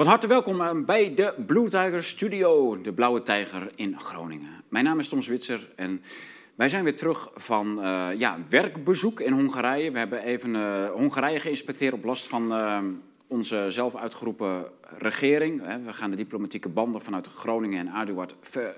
Van harte welkom eh, bij de Blue Tiger Studio, de Blauwe Tijger in Groningen. Mijn naam is Tom Zwitser en wij zijn weer terug van uh, ja, werkbezoek in Hongarije. We hebben even uh, Hongarije geïnspecteerd op last van onze zelf uitgeroepen regering. We gaan de diplomatieke banden vanuit Groningen en Aduard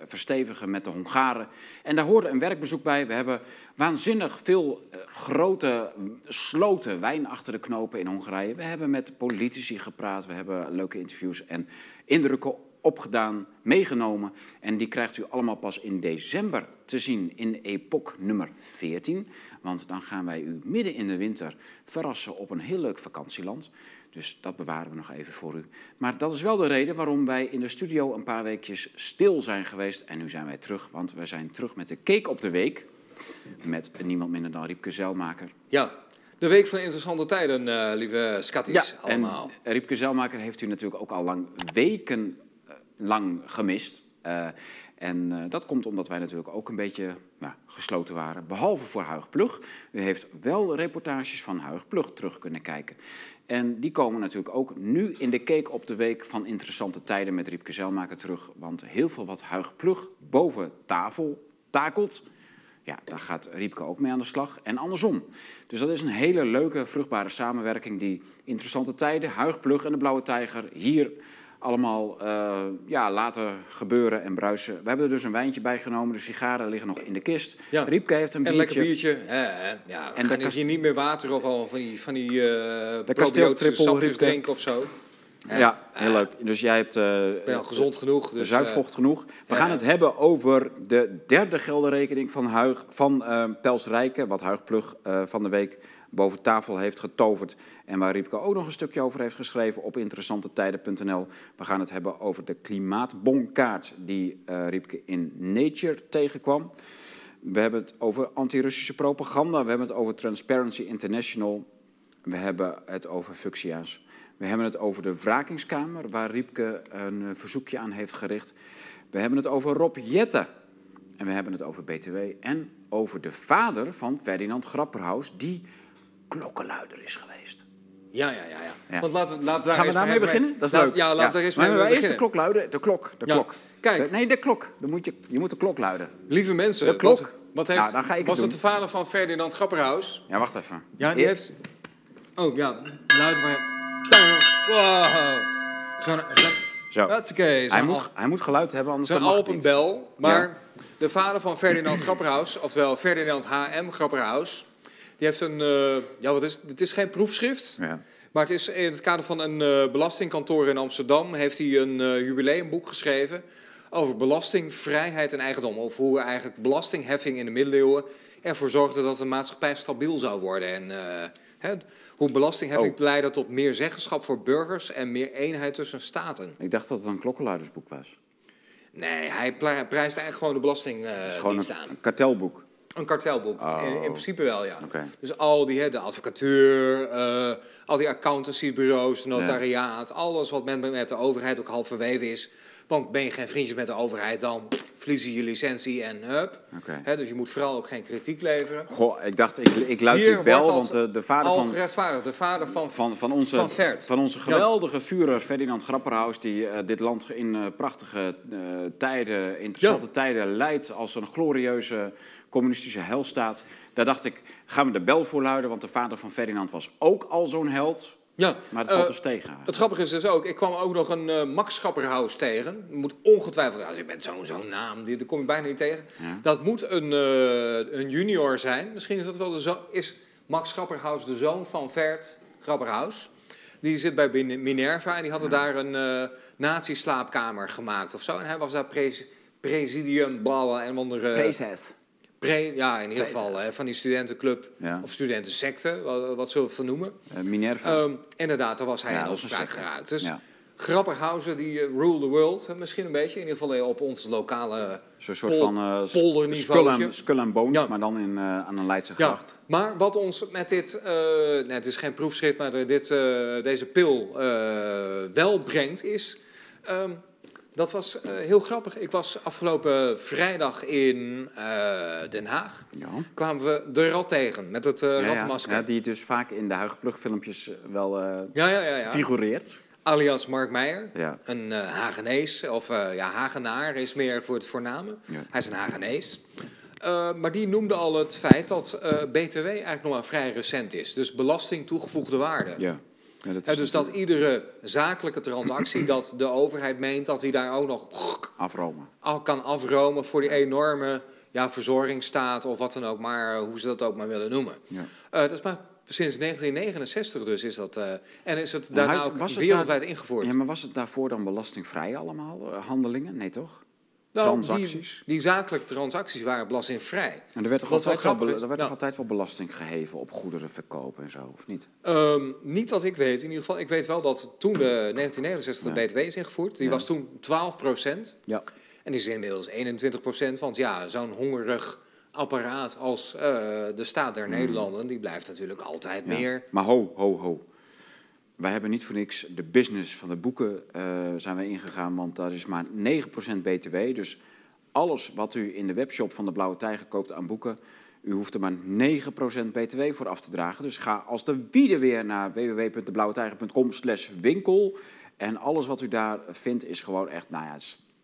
verstevigen met de Hongaren. En daar hoorde een werkbezoek bij. We hebben waanzinnig veel uh, grote sloten wijn achter de knopen in Hongarije. We hebben met politici gepraat, we hebben leuke interviews en indrukken opgedaan, meegenomen. En die krijgt u allemaal pas in december te zien in Epoch nummer 14. Want dan gaan wij u midden in de winter verrassen op een heel leuk vakantieland. Dus dat bewaren we nog even voor u. Maar dat is wel de reden waarom wij in de studio een paar weekjes stil zijn geweest. En nu zijn wij terug, want we zijn terug met de Cake op de Week. Met niemand minder dan Riepke Zelmaker. Ja, de week van interessante tijden, uh, lieve schatties ja, allemaal. En Riepke Zelmaker heeft u natuurlijk ook al lang weken lang gemist. Uh, en uh, dat komt omdat wij natuurlijk ook een beetje nou, gesloten waren. Behalve voor Huig Plug. U heeft wel reportages van Huig Plug terug kunnen kijken. En die komen natuurlijk ook nu in de cake op de week van interessante tijden met Riepke Zelmaker terug. Want heel veel wat Huig Plug boven tafel takelt, ja, daar gaat Riepke ook mee aan de slag. En andersom. Dus dat is een hele leuke, vruchtbare samenwerking die interessante tijden, Huig Plug en de Blauwe Tijger hier allemaal uh, ja, laten gebeuren en bruisen. We hebben er dus een wijntje bij genomen. De sigaren liggen nog in de kist. Ja. Riepke heeft een en biertje. lekker biertje. Eh, ja, en gaan kast... hier niet meer water of al van die, van die uh, de kasteeltrippel sapjes drinken of zo. Ja, heel leuk. Dus jij hebt uh, ben al gezond genoeg. Dus, zuidvocht genoeg. We gaan het hebben over de derde geldenrekening van, Huig, van uh, Pels Rijken, wat Huigplug uh, van de week boven tafel heeft getoverd. En waar Riepke ook nog een stukje over heeft geschreven op interessantetijden.nl. We gaan het hebben over de klimaatbonkaart die uh, Riepke in Nature tegenkwam. We hebben het over anti-Russische propaganda. We hebben het over Transparency International. We hebben het over functia's. We hebben het over de wrakingskamer, waar Riepke een verzoekje aan heeft gericht. We hebben het over Rob Jette. En we hebben het over BTW. En over de vader van Ferdinand Grapperhaus, die klokkenluider is geweest. Ja, ja, ja. ja. Want laten we, laten we Gaan we daarmee beginnen? Dat is leuk. Ja, laten we daar eens mee maar beginnen. eerst de klok luiden. De klok, de klok. Kijk. Nee, de klok. Dan moet je, je moet de klok luiden. Lieve mensen, De klok. Wat, heeft, Nou, dan ga ik het was het de vader van Ferdinand Grapperhaus? Ja, wacht even. Ja, die heeft... Oh, ja, luid maar. Wow. Zo'n... Zo. Hij moet, hij moet geluid hebben, anders dan mag het niet. Alpenbel. Maar de vader van Ferdinand Grapperhaus, oftewel Ferdinand H.M. Grapperhaus... die heeft een... eh, ja, wat is het? Het is geen proefschrift... Ja. Maar het is in het kader van een eh, belastingkantoor in Amsterdam heeft hij een eh, jubileumboek geschreven over belasting, vrijheid en eigendom. Over hoe eigenlijk belastingheffing in de middeleeuwen ervoor zorgde dat de maatschappij stabiel zou worden. En hè, hoe belastingheffing Oh. leidde tot meer zeggenschap voor burgers en meer eenheid tussen staten. Ik dacht dat het een klokkenluidersboek was. Nee, hij prijst eigenlijk gewoon de belasting Het is gewoon dienst een, aan. een kartelboek. Een kartelboek, Oh. in, in principe wel, ja. Dus al die, hè, de advocatuur, eh, al die accountancybureaus, notariaat, alles wat met, met de overheid ook half verweven is. Want ben je geen vriendjes met de overheid, dan verlies je je licentie en hup. Hè, dus je moet vooral ook geen kritiek leveren. Goh, ik dacht, ik, ik luid die bel, want de, de vader van, gerechtvaardigd, de vader van... van, van, onze, Van Vert. van onze geweldige Führer Ferdinand Grapperhaus... die eh, dit land in eh, prachtige eh, tijden, interessante Ja. tijden leidt... als een glorieuze communistische helstaat. Daar dacht ik, gaan we de bel voor luiden... want de vader van Ferdinand was ook al zo'n held. Ja, Maar het valt eh, dus tegen. Het grappige is dus ook, ik kwam ook nog een eh, Max Schapperhaus tegen. Moet ongetwijfeld, als je bent zo'n zo'n naam, die, daar kom je bijna niet tegen. Ja. Dat moet een, eh, een junior zijn. Misschien is dat wel de zoon. Is Max Schapperhaus de zoon van Vert Grapperhaus? Die zit bij Minerva en die hadden daar een eh nazi-slaapkamer gemaakt of zo. En hij was daar pres- presidium, bla bla, en andere... Prezes. Pre- ja, in ieder geval hè, van die studentenclub Ja. of studentensecte, wat, wat zullen we het noemen. Eh, Minerva. Ehm, inderdaad, daar was hij Ja, in opspraak geraakt. Dus Ja. Grapperhausen die eh, rule the world, eh, misschien een beetje. In ieder geval op ons lokale... Zo'n soort pol- van polderniveautje. skull, and, and bones, maar dan in, aan een Leidse gracht. maar wat ons met dit, nee, het is geen proefschrift, maar dit, deze pil wel brengt, is... ehm, dat was eh, heel grappig. Ik was afgelopen vrijdag in eh, Den Haag. Ja. Kwamen we de rat tegen met het eh Ja, ja. rattenmasker. Ja, die dus vaak in de Huigplug filmpjes wel eh, figureert. alias Mark Meijer. Een eh Hagenees, of eh, ja, Hagenaar is meer voor het voorname. Hij is een Hagenees. Eh, maar die noemde al het feit dat eh, BTW eigenlijk nog maar vrij recent is. Dus belasting toegevoegde waarde. Ja. Ja, dat is dus dat iedere zakelijke transactie, dat de overheid meent dat hij daar ook nog afromen. al kan afromen voor die enorme ja, verzorgingsstaat of wat dan ook, maar eh, hoe ze dat ook maar willen noemen. Ja. Eh, dat is maar sinds 1969 dus is dat, eh, en is het daarna hij- ook wereldwijd ingevoerd. Ja, maar was het daarvoor dan belastingvrij allemaal, handelingen? Nee, toch? Nou, transacties? Die, die zakelijke transacties waren belastingvrij. En er werd toch, altijd wel, er werd toch altijd wel belasting geheven op goederen verkopen en zo, of niet? Ehm, niet dat ik weet, in ieder geval. Ik weet wel dat toen de 1969 de. BTW is ingevoerd, die Ja. was toen 12 procent. Ja. En die is inmiddels 21 procent. Want ja, zo'n hongerig apparaat als eh, de staat der Nederlanden, die blijft natuurlijk altijd Mm. Ja. meer. Maar ho, ho, ho. Wij hebben niet voor niks de business van de boeken eh, zijn wij ingegaan, want daar is maar 9% BTW. Dus alles wat u in de webshop van de Blauwe Tijger koopt aan boeken, u hoeft er maar 9% BTW voor af te dragen. Dus ga als de wiede weer naar www.deblauwetijger.com slash winkel. En alles wat u daar vindt is gewoon echt, nou ja,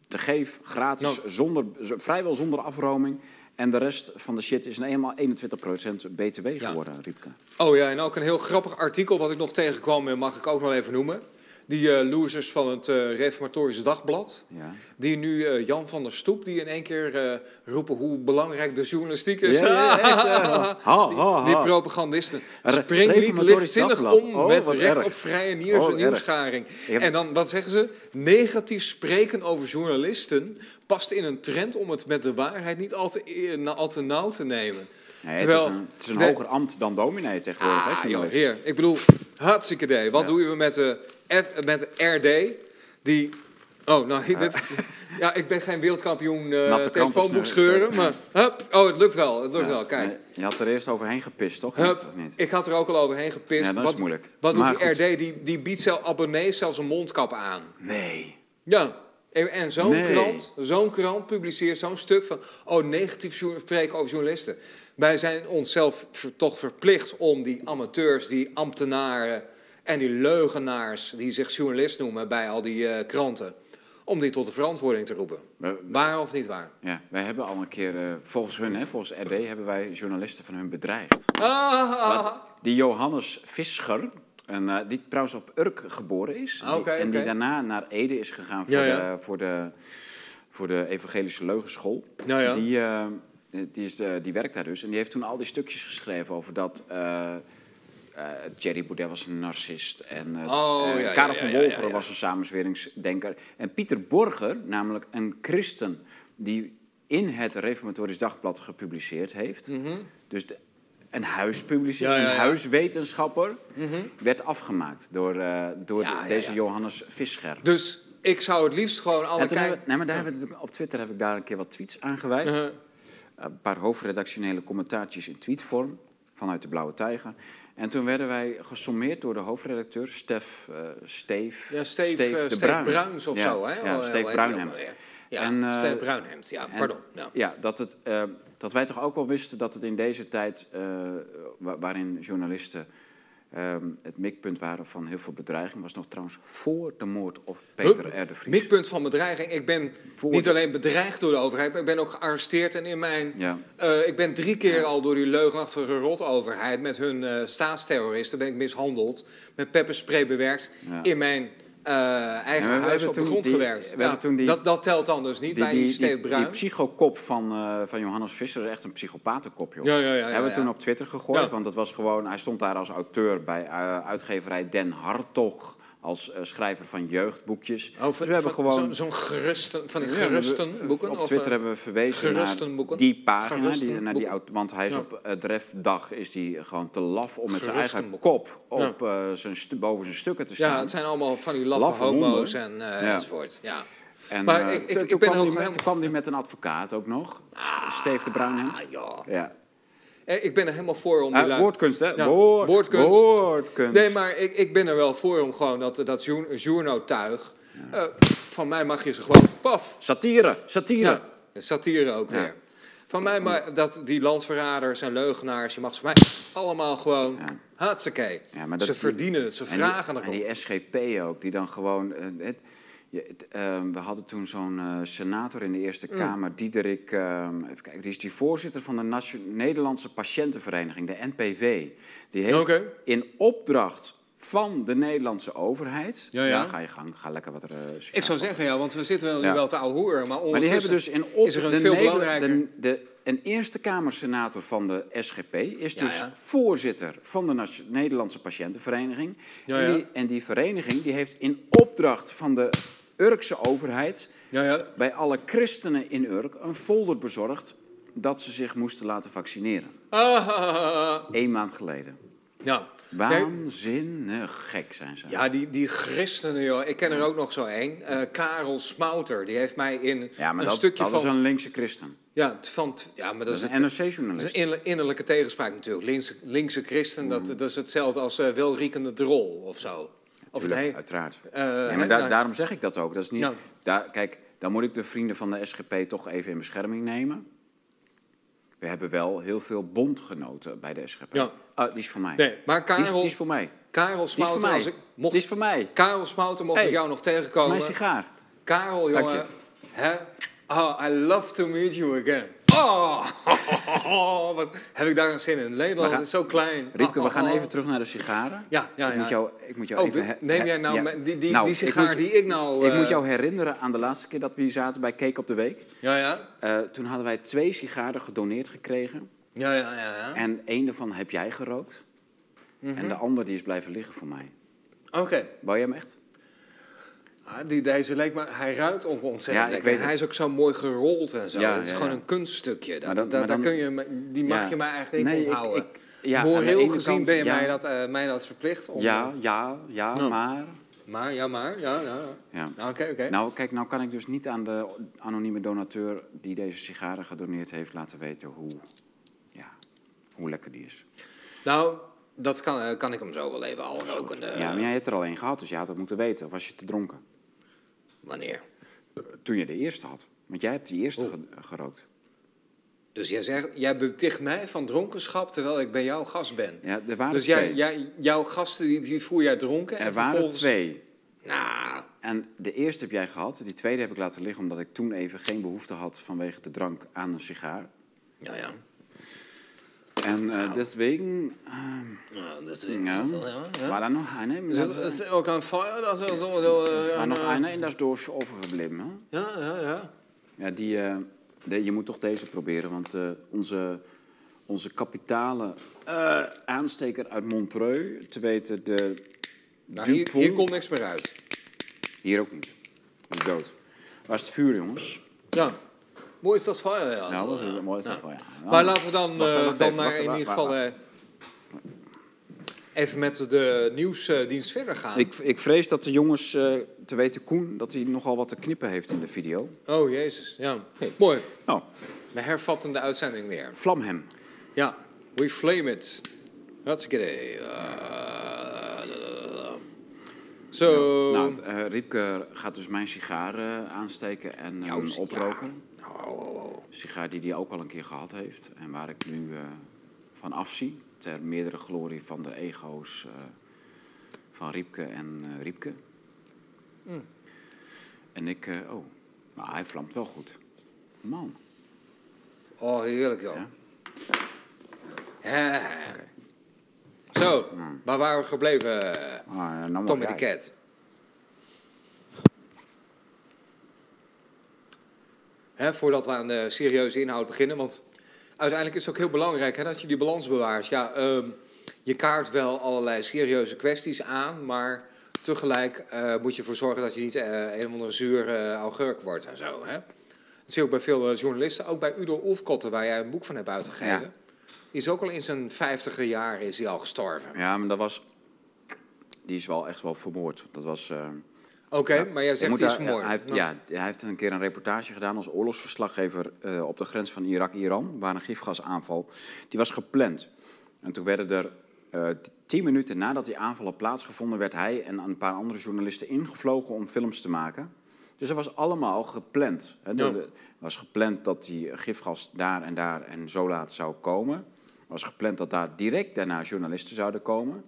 te geef, gratis, Nou. zonder, vrijwel zonder afroming. En de rest van de shit is nou eenmaal 21% BTW Ja. geworden, Riepke. Oh ja, en ook een heel grappig artikel wat ik nog tegenkwam, eh, mag ik ook nog even noemen. Die eh, losers van het eh, Reformatorisch Dagblad. Ja. Die nu eh, Jan van der Stoep, die in één keer roepen hoe belangrijk de journalistiek is. Ja, ja, echt, ha, ha, Die propagandisten. Spring niet lichtzinnig Dagblad. om Oh, met recht erg. op vrije nieuws, Oh, nieuwsgaring. heb- En dan, wat zeggen ze? Negatief spreken over journalisten past in een trend om het met de waarheid niet al te, al te nauw te nemen. Nee, Terwijl- het is een, het is een de- hoger ambt dan dominee tegenwoordig. Ah, joh, heer. Ik bedoel, hartstikke idee. Wat Ja. doen we met de, F, met RD? Die... Oh, nou, dit, ja, ik ben geen wereldkampioen kranten telefoonboek scheuren. scheuren, maar hup, oh, het lukt wel, het lukt Ja, wel, kijk. Je had er eerst overheen gepist, toch? Hup, Niet, ik had er ook al overheen gepist. Ja, dat wat, is moeilijk. Wat doet die. RD? Die, die biedt zelf abonnees zelfs een mondkap aan. Nee. Ja, en, zo'n Nee. krant, zo'n krant publiceert zo'n stuk van... oh, negatief spreken over journalisten. Wij zijn onszelf ver- toch verplicht om die amateurs, die ambtenaren... en die leugenaars die zich journalist noemen bij al die eh, kranten... om die tot de verantwoording te roepen. We- Waar of niet waar? Ja, wij hebben al een keer, eh, volgens hun, hè, volgens RD, hebben wij journalisten van hun bedreigd. Ah, Wat, die Johannes Fischer, en, eh, die trouwens op Urk geboren is. Ah, en die daarna naar Ede is gegaan voor, Ja, ja. De, voor, de, voor de Evangelische Leugenschool. Nou ja. Die, die, is, die werkt daar dus. En die heeft toen al die stukjes geschreven over dat... eh Thierry Baudet was een narcist. En eh, Oh, eh, ja, Karel van Wolveren was een samenzweringsdenker. En Pieter Borger, namelijk een christen... die in het Reformatorisch Dagblad gepubliceerd heeft... Dus de, een huispublicist, Mhm. Ja, ja, een huiswetenschapper... werd afgemaakt door, door deze. Johannes Fischer. Dus ik zou het liefst gewoon alle En toen kijkers... hebben, nee, maar daar hebben we het, op Twitter heb ik daar een keer wat tweets aan gewijd. Uh-huh. Een paar hoofdredactionele commentaartjes in tweetvorm vanuit de Blauwe Tijger. En toen werden wij gesommeerd door de hoofdredacteur, Stef, eh Steef, Ja, Steef, Steef eh, de Steef Bruin. Bruins of ja, zo, hè? Ja, Oh, Steef heet die Bruinhemd. Ja, En, eh, Steef Bruinhemd, ja, En- pardon. Ja. Ja, dat, het, eh, dat wij toch ook wel wisten dat het in deze tijd, eh, wa- waarin journalisten ehm, het mikpunt waren van heel veel bedreiging, was nog trouwens voor de moord op Peter Hup, R. de Vries. Mikpunt van bedreiging. Ik ben Voor niet de- alleen bedreigd door de overheid, maar ik ben ook gearresteerd. En in mijn, Ja. eh, ik ben drie keer al door die leugenachtige rotoverheid met hun eh, staatsterroristen ben ik mishandeld. Met pepperspray bewerkt. Ja. In mijn eh, eigen Ja, huis op de grond die- gewerkt. toen die- dat, dat telt dan dus niet Die, bij die, die, Bruin. die psychokop van, eh, van Johannes Visser is echt een psychopatenkop, joh. Ja, ja, ja, hebben we toen op Twitter gegooid, want dat was gewoon... Hij stond daar als auteur bij eh, uitgeverij Den Hartog... als eh, schrijver van jeugdboekjes. Oh, dus we hebben gewoon... zo- Zo'n gerusten, van die Ja, we- gerusten boeken? Op Twitter eh, hebben we verwezen naar die pagina. Die, naar die, want hij is Ja. op het refdag is die gewoon te laf om met zijn eigen kop op, eh, zijn boven zijn stukken te staan. Ja, het zijn allemaal van die laffe, Laffe homo's en eh, Ja. enzovoort. Ja. En, Maar eh, ik- ik- ben kwam hij met- kwam hij met een advocaat ook nog. Steef de Bruinhemd. Ah, ja. Eh, Ik ben er helemaal voor om die Ah, lui- woordkunst, hè? Woord, woordkunst. woordkunst. Nee, maar ik, ik ben er wel voor om gewoon dat, dat jour- journotuig... eh, van mij mag je ze gewoon... Paf! Satire, satire. Ja, satire ook Ja. weer. Van mij maar dat die landverraders en leugenaars... je mag ze van mij allemaal gewoon... Ja. Hartstikke. Ja, maar ze verdienen het, ze En die- vragen En erop. die SGP ook, die dan gewoon... eh, het, je- het, eh, we hadden toen zo'n eh, senator in de Eerste Mm. Kamer, Diederik... eh, even kijken, die is die voorzitter van de Nation- Nederlandse Patiëntenvereniging, de NPV. Die heeft in opdracht van de Nederlandse overheid... Ja, ja. ga je gang, ga lekker wat er... eh, Ik zou zeggen, ja, want we zitten wel, nu Ja. wel te ouwe hoeren, maar maar die ondertussen hebben dus in op is er een de veel Neder- belangrijker... de, de, een Eerste Kamersenator van de SGP is Ja, dus ja. voorzitter van de Nederlandse Patiëntenvereniging. Ja, en, die, en die vereniging die heeft in opdracht van de Urkse overheid Ja, ja. bij alle christenen in Urk een folder bezorgd dat ze zich moesten laten vaccineren. Ah, Eén maand geleden. ja. Waanzinnig gek zijn ze. ja, die, die christenen, joh. Ik ken er ook nog zo één. Eh, Karel Smouter, die heeft mij in Ja, maar een dat, stukje dat van... is een linkse christen. Ja, van, ja, maar dat, Dat is een Dat is NRC-journalist. een inner- innerlijke tegenspraak natuurlijk. Linkse, linkse christen, dat, Mm. dat is hetzelfde als eh welriekende drol of zo. Of Tuurlijk, nee. uiteraard. eh, Nee, maar da- nou, daarom zeg ik dat ook. Dat is niet, Ja. daar, kijk, dan moet ik de vrienden van de SGP toch even in bescherming nemen. We hebben wel heel veel bondgenoten bij de SGP. Ja. Ah, die is voor mij. Nee, maar die, is, Karel, die is voor mij. Karel Die is voor mij. als ik, mocht, Die is voor mij. Karel Smouter, mocht Hey, ik jou nog tegenkomen. mijn sigaar. Karel, jongen. Hè? Oh, I love to meet you again. Oh, wat heb ik daar een zin in. Nederland gaan- is zo klein. Riepke, we gaan Oh, oh, even terug naar de sigaren. Ja, ja, Ik ja. moet jou, ik moet jou Oh, even... neem jij nou die, die, Nou, die ik sigaar moet- die ik nou... Ik eh, moet jou herinneren aan de laatste keer dat we hier zaten bij Cake op de Week. Ja, ja. Eh, toen hadden wij twee sigaren gedoneerd gekregen. Ja, ja, ja. ja. En één daarvan heb jij gerookt. Mhm. En de ander die is blijven liggen voor mij. Oké. Wou jij hem echt? Ah, die, deze leek maar... Hij ruikt ook ontzettend Ja, ik lekker. weet Hij het. is ook zo mooi gerold en zo. Ja, dat is ja, gewoon ja. een kunststukje. Dat, Maar dat- maar dan- kun je, die mag Ja. je mij eigenlijk niet Nee, ik- onthouden. ik- ja, aan de Moreel gezien kant, ben je ja. mij, dat, eh, mij dat verplicht. Om, Ja, ja, ja, Ja. maar... Maar, ja, maar. Ja, ja. Ja. Nou, Oké, oké. Nou, kijk, nou kan ik dus niet aan de anonieme donateur die deze sigaren gedoneerd heeft laten weten hoe, ja, hoe lekker die is. Nou, dat kan, eh, kan ik hem zo wel even al roken. eh, Ja, maar jij hebt er al één gehad, dus je had het moeten weten. Of was je te dronken? Wanneer? Toen je de eerste had. Want jij hebt die eerste Oh. ge- gerookt. Dus jij zegt, jij beticht mij van dronkenschap terwijl ik bij jouw gast ben. Ja, er waren Dus twee. jij, jij, jouw gasten, die, die voer jij dronken? er en waren vervolgens... twee. Nou, En de eerste heb jij gehad. Die tweede heb ik laten liggen omdat ik toen even geen behoefte had vanwege de drank aan een sigaar. ja, ja. En eh deswegen dat is weer... ja, is wel- ja, ja. war da noch einer. Is het, is het ook een fire? Dat is zo... zo Er eh, war noch einer in das Doosje overgebleven. Hè? Ja, ja, ja. Ja, die, de- je moet toch deze proberen, want eh, onze, onze kapitale eh, aansteker uit Montreux, te weten de Nou, hier, hier komt niks meer uit. Hier ook niet. Die is dood. Waar is het vuur, jongens? Ja. Mooi is dat fire, ja. Ja, dat is ja. mooi. Is dat. Ja. Maar laten we dan, Wacht, eh, wacht dan maar in ieder geval eh, even met de nieuwsdienst verder gaan. Ik, ik vrees dat de jongens, eh, te weten Koen, dat hij nogal wat te knippen heeft in de video. Oh, jezus. Ja. Hey. Mooi. Nou, We hervatten de uitzending weer. vlam hem. Ja. We flame it. Hartstikke idee. Zo. Nou, eh Riepke gaat dus mijn sigaar aansteken en oproken. Oh, oh, oh. sigaar die hij ook al een keer gehad heeft. En waar ik nu eh, van afzie. Ter meerdere glorie van de ego's eh, van Riepke en eh, Riepke. Mm. En ik, eh, oh, maar hij vlamt wel goed. Man. Oh, heerlijk, joh. Ja? Zo, waar waren we gebleven? Ah, nou maar Tommy de. Cat. Hè, voordat we aan de serieuze inhoud beginnen, want uiteindelijk is het ook heel belangrijk hè, dat je die balans bewaart. Ja, ehm, je kaart wel allerlei serieuze kwesties aan, maar tegelijk eh, moet je ervoor zorgen dat je niet eh, een of andere zuur eh, augurk wordt en zo. Hè? Dat zie je ook bij veel journalisten, ook bij Udo Oefkotten, waar jij een boek van hebt uitgegeven. Ja. Die is ook al in zijn vijftiger jaren is hij al gestorven. Ja, maar dat was... Die is wel echt wel vermoord. Dat was... eh, Oké, Ja, maar jij zegt hij is vermoord. Hij heeft. Ja, hij heeft een keer een reportage gedaan als oorlogsverslaggever eh, op de grens van Irak-Iran, waar een gifgasaanval. Die was gepland. En toen werden er eh, tien minuten nadat die aanval had plaatsgevonden, werd hij en een paar andere journalisten ingevlogen om films te maken. Dus dat was allemaal gepland. Hè. Ja. Er was gepland dat die gifgas daar en daar en zo laat zou komen. was gepland dat daar direct daarna journalisten zouden komen.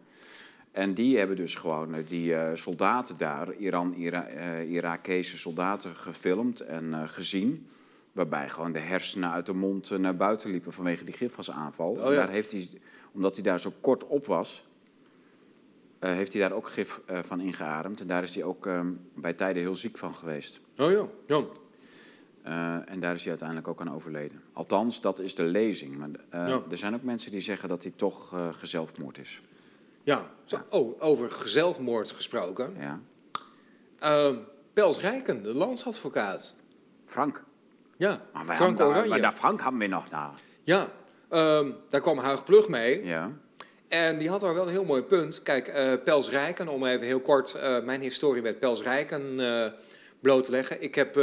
En die hebben dus gewoon eh, die eh, soldaten daar, Iran, Ira eh, Irakese soldaten, gefilmd en gezien. Waarbij gewoon de hersenen uit de mond naar buiten liepen vanwege die gifgasaanval. Oh ja. daar heeft hij, omdat hij daar zo kort op was, heeft hij daar ook gif van ingeademd. En daar is hij ook eh, bij tijden heel ziek van geweest. Oh ja, ja. En daar is hij uiteindelijk ook aan overleden. Althans, dat is de lezing. Maar Ja. er zijn ook mensen die zeggen dat hij toch eh gezelfmoord is. Ja. Zo, oh, over gezelfmoord gesproken. Ja. Ehm Pels Rijken, de landsadvocaat. Frank. Ja, Maar wij Frank Oranje. Maar daar Frank hebben we nog daar. Ja, ehm, daar kwam Huig Plug mee. Ja. En die had daar wel een heel mooi punt. Kijk, eh Pels Rijken, om even heel kort eh, mijn historie met Pels Rijken eh, bloot te leggen. Ik heb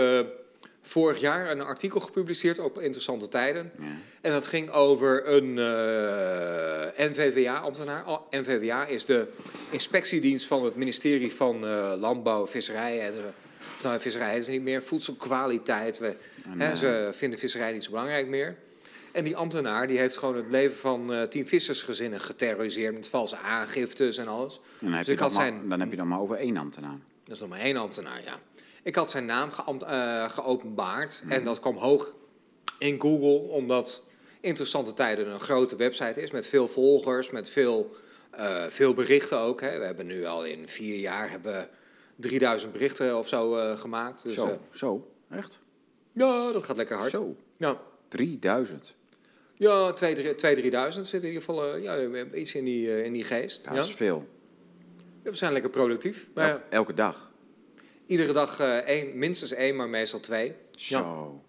vorig jaar een artikel gepubliceerd op Interessante Tijden. ja. En dat ging over een eh, NVWA-ambtenaar. Oh, NVWA is de inspectiedienst van het ministerie van eh, Landbouw, Visserij en... eh, of nou, visserij is niet meer. Voedselkwaliteit. We, En, hè, eh, ze vinden visserij niet zo belangrijk meer. En die ambtenaar die heeft gewoon het leven van tien vissersgezinnen geterroriseerd met valse aangiftes en alles. En dan heb, Dus je ik dan, had maar, zijn- dan heb je dan maar over één ambtenaar. Dat is nog maar één ambtenaar, ja. Ik had zijn naam geambt- geopenbaard. Mhm. En dat kwam hoog in Google, omdat Interessante Tijden een grote website is met veel volgers, met veel, eh, veel berichten ook. Hè. We hebben nu al in vier jaar hebben 3000 berichten of zo eh, gemaakt. Dus, zo, eh, zo, echt? ja, dat gaat lekker hard. Zo, Ja, 3000. ja 2.000, 2.000 zit in ieder geval ja, iets in die, in die geest. Dat Ja. is veel. We zijn lekker productief. Maar Elke, elke dag. iedere dag één, minstens één, maar meestal twee. Ja. Zo.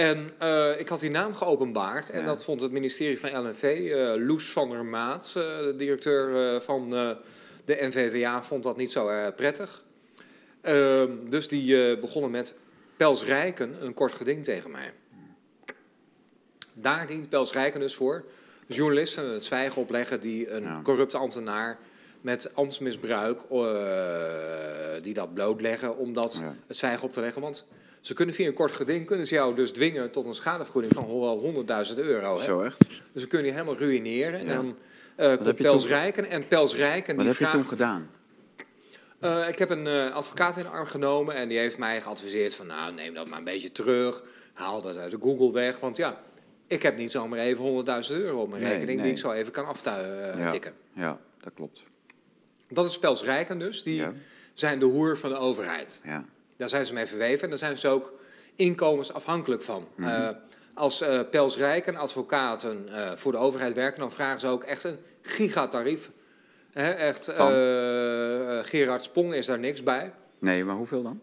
En eh, ik had die naam geopenbaard. En Ja. dat vond het ministerie van LNV, eh Loes van der Maat, eh, de directeur van de NVVA, vond dat niet zo prettig. Ehm, dus die begonnen met Pels Rijken een kort geding tegen mij. Daar dient Pels Rijken dus voor. Journalisten het zwijgen opleggen die een Ja. corrupte ambtenaar met ambtsmisbruik die dat blootleggen om dat Ja. het zwijgen op te leggen. Want ze kunnen via een kort geding kunnen ze jou dus dwingen tot een schadevergoeding van wel 100.000 euro. Hè? Zo echt? Dus ze kunnen je helemaal ruïneren. Ja. En dan eh komt Pels toen- Rijken. En Pels Rijken Wat heb je toen gedaan? Eh, ik heb een eh, advocaat in de arm genomen en die heeft mij geadviseerd van... nou, neem dat maar een beetje terug. Haal dat uit de Google weg. Want ja, ik heb niet zomaar even 100.000 euro op mijn Nee, rekening... nee. die ik zo even kan aftikken. Ja. Ja, dat klopt. Dat is Pels Rijken dus. Die Ja. zijn de hoer van de overheid. Ja. Daar zijn ze mee verweven en daar zijn ze ook inkomensafhankelijk van. Mhm. Eh, als eh Pels Rijken advocaten eh, voor de overheid werken, dan vragen ze ook echt een gigatarief. Hè, echt, eh, eh, Gerard Spong is daar niks bij. Nee, maar hoeveel dan?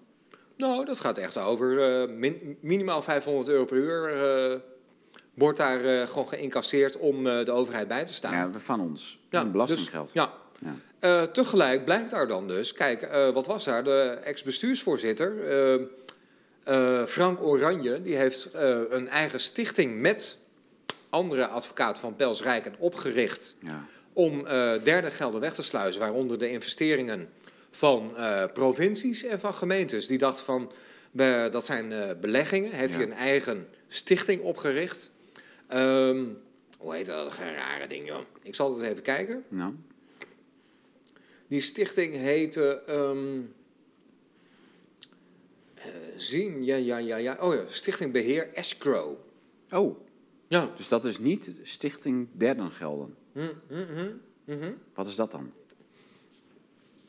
Nou, dat gaat echt over eh, min- minimaal 500 euro per uur. eh, wordt daar eh, gewoon geïncasseerd om eh, de overheid bij te staan. Ja, van ons. Ja, Van belastinggeld. dus- ja. Ja. Eh, tegelijk blijkt daar dan dus, kijk, eh, wat was daar? De ex-bestuursvoorzitter, eh, Frank Oranje, die heeft een eigen stichting met andere advocaten van Pels Rijken opgericht Ja. om derde gelden weg te sluizen, waaronder de investeringen van provincies en van gemeentes. Die dachten van, dat zijn beleggingen, heeft Ja. hij een eigen stichting opgericht. Ehm, hoe heet dat? Geen rare ding, joh. Ik zal het even kijken. Nou, Die stichting heette. ehm eh, zien, ja, ja, ja, ja. Oh ja, Stichting Beheer Escrow. oh, Ja. dus dat is niet Stichting Derdengelden. Hm, hm, hm. Wat is dat dan?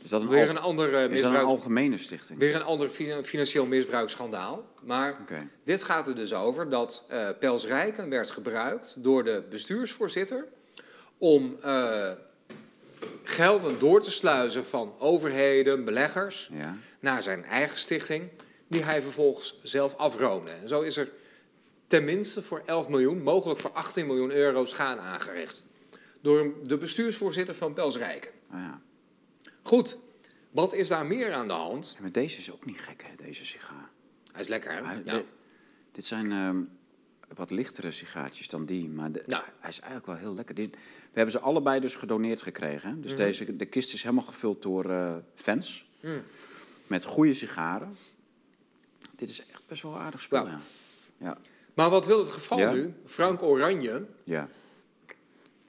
Is dat een, Weer een ander eh, is dat een algemene stichting? Weer een ander fi- financieel misbruiksschandaal. Maar dit gaat er dus over dat eh Pels Rijken werd gebruikt door de bestuursvoorzitter om gelden door te sluizen van overheden, beleggers, Ja. naar zijn eigen stichting, die hij vervolgens zelf afroomde. En zo is er tenminste voor 11 miljoen, mogelijk voor 18 miljoen euro schade aangericht. Door de bestuursvoorzitter van Pels Rijken. Ah, ja. Goed, wat is daar meer aan de hand? Ja, Maar deze is ook niet gek, hè, deze sigaar. Hij is lekker, hè? Hij- Ja. de- dit zijn ehm, wat lichtere sigaartjes dan die, maar de, Ja. hij is eigenlijk wel heel lekker. Die- we hebben ze allebei dus gedoneerd gekregen. Dus Mhm. deze, de kist is helemaal gevuld door eh, fans Mm. met goede sigaren. Dit is echt best wel een aardig spul, Ja. ja. Ja, Maar wat wil het geval nu? Frank Oranje, ja.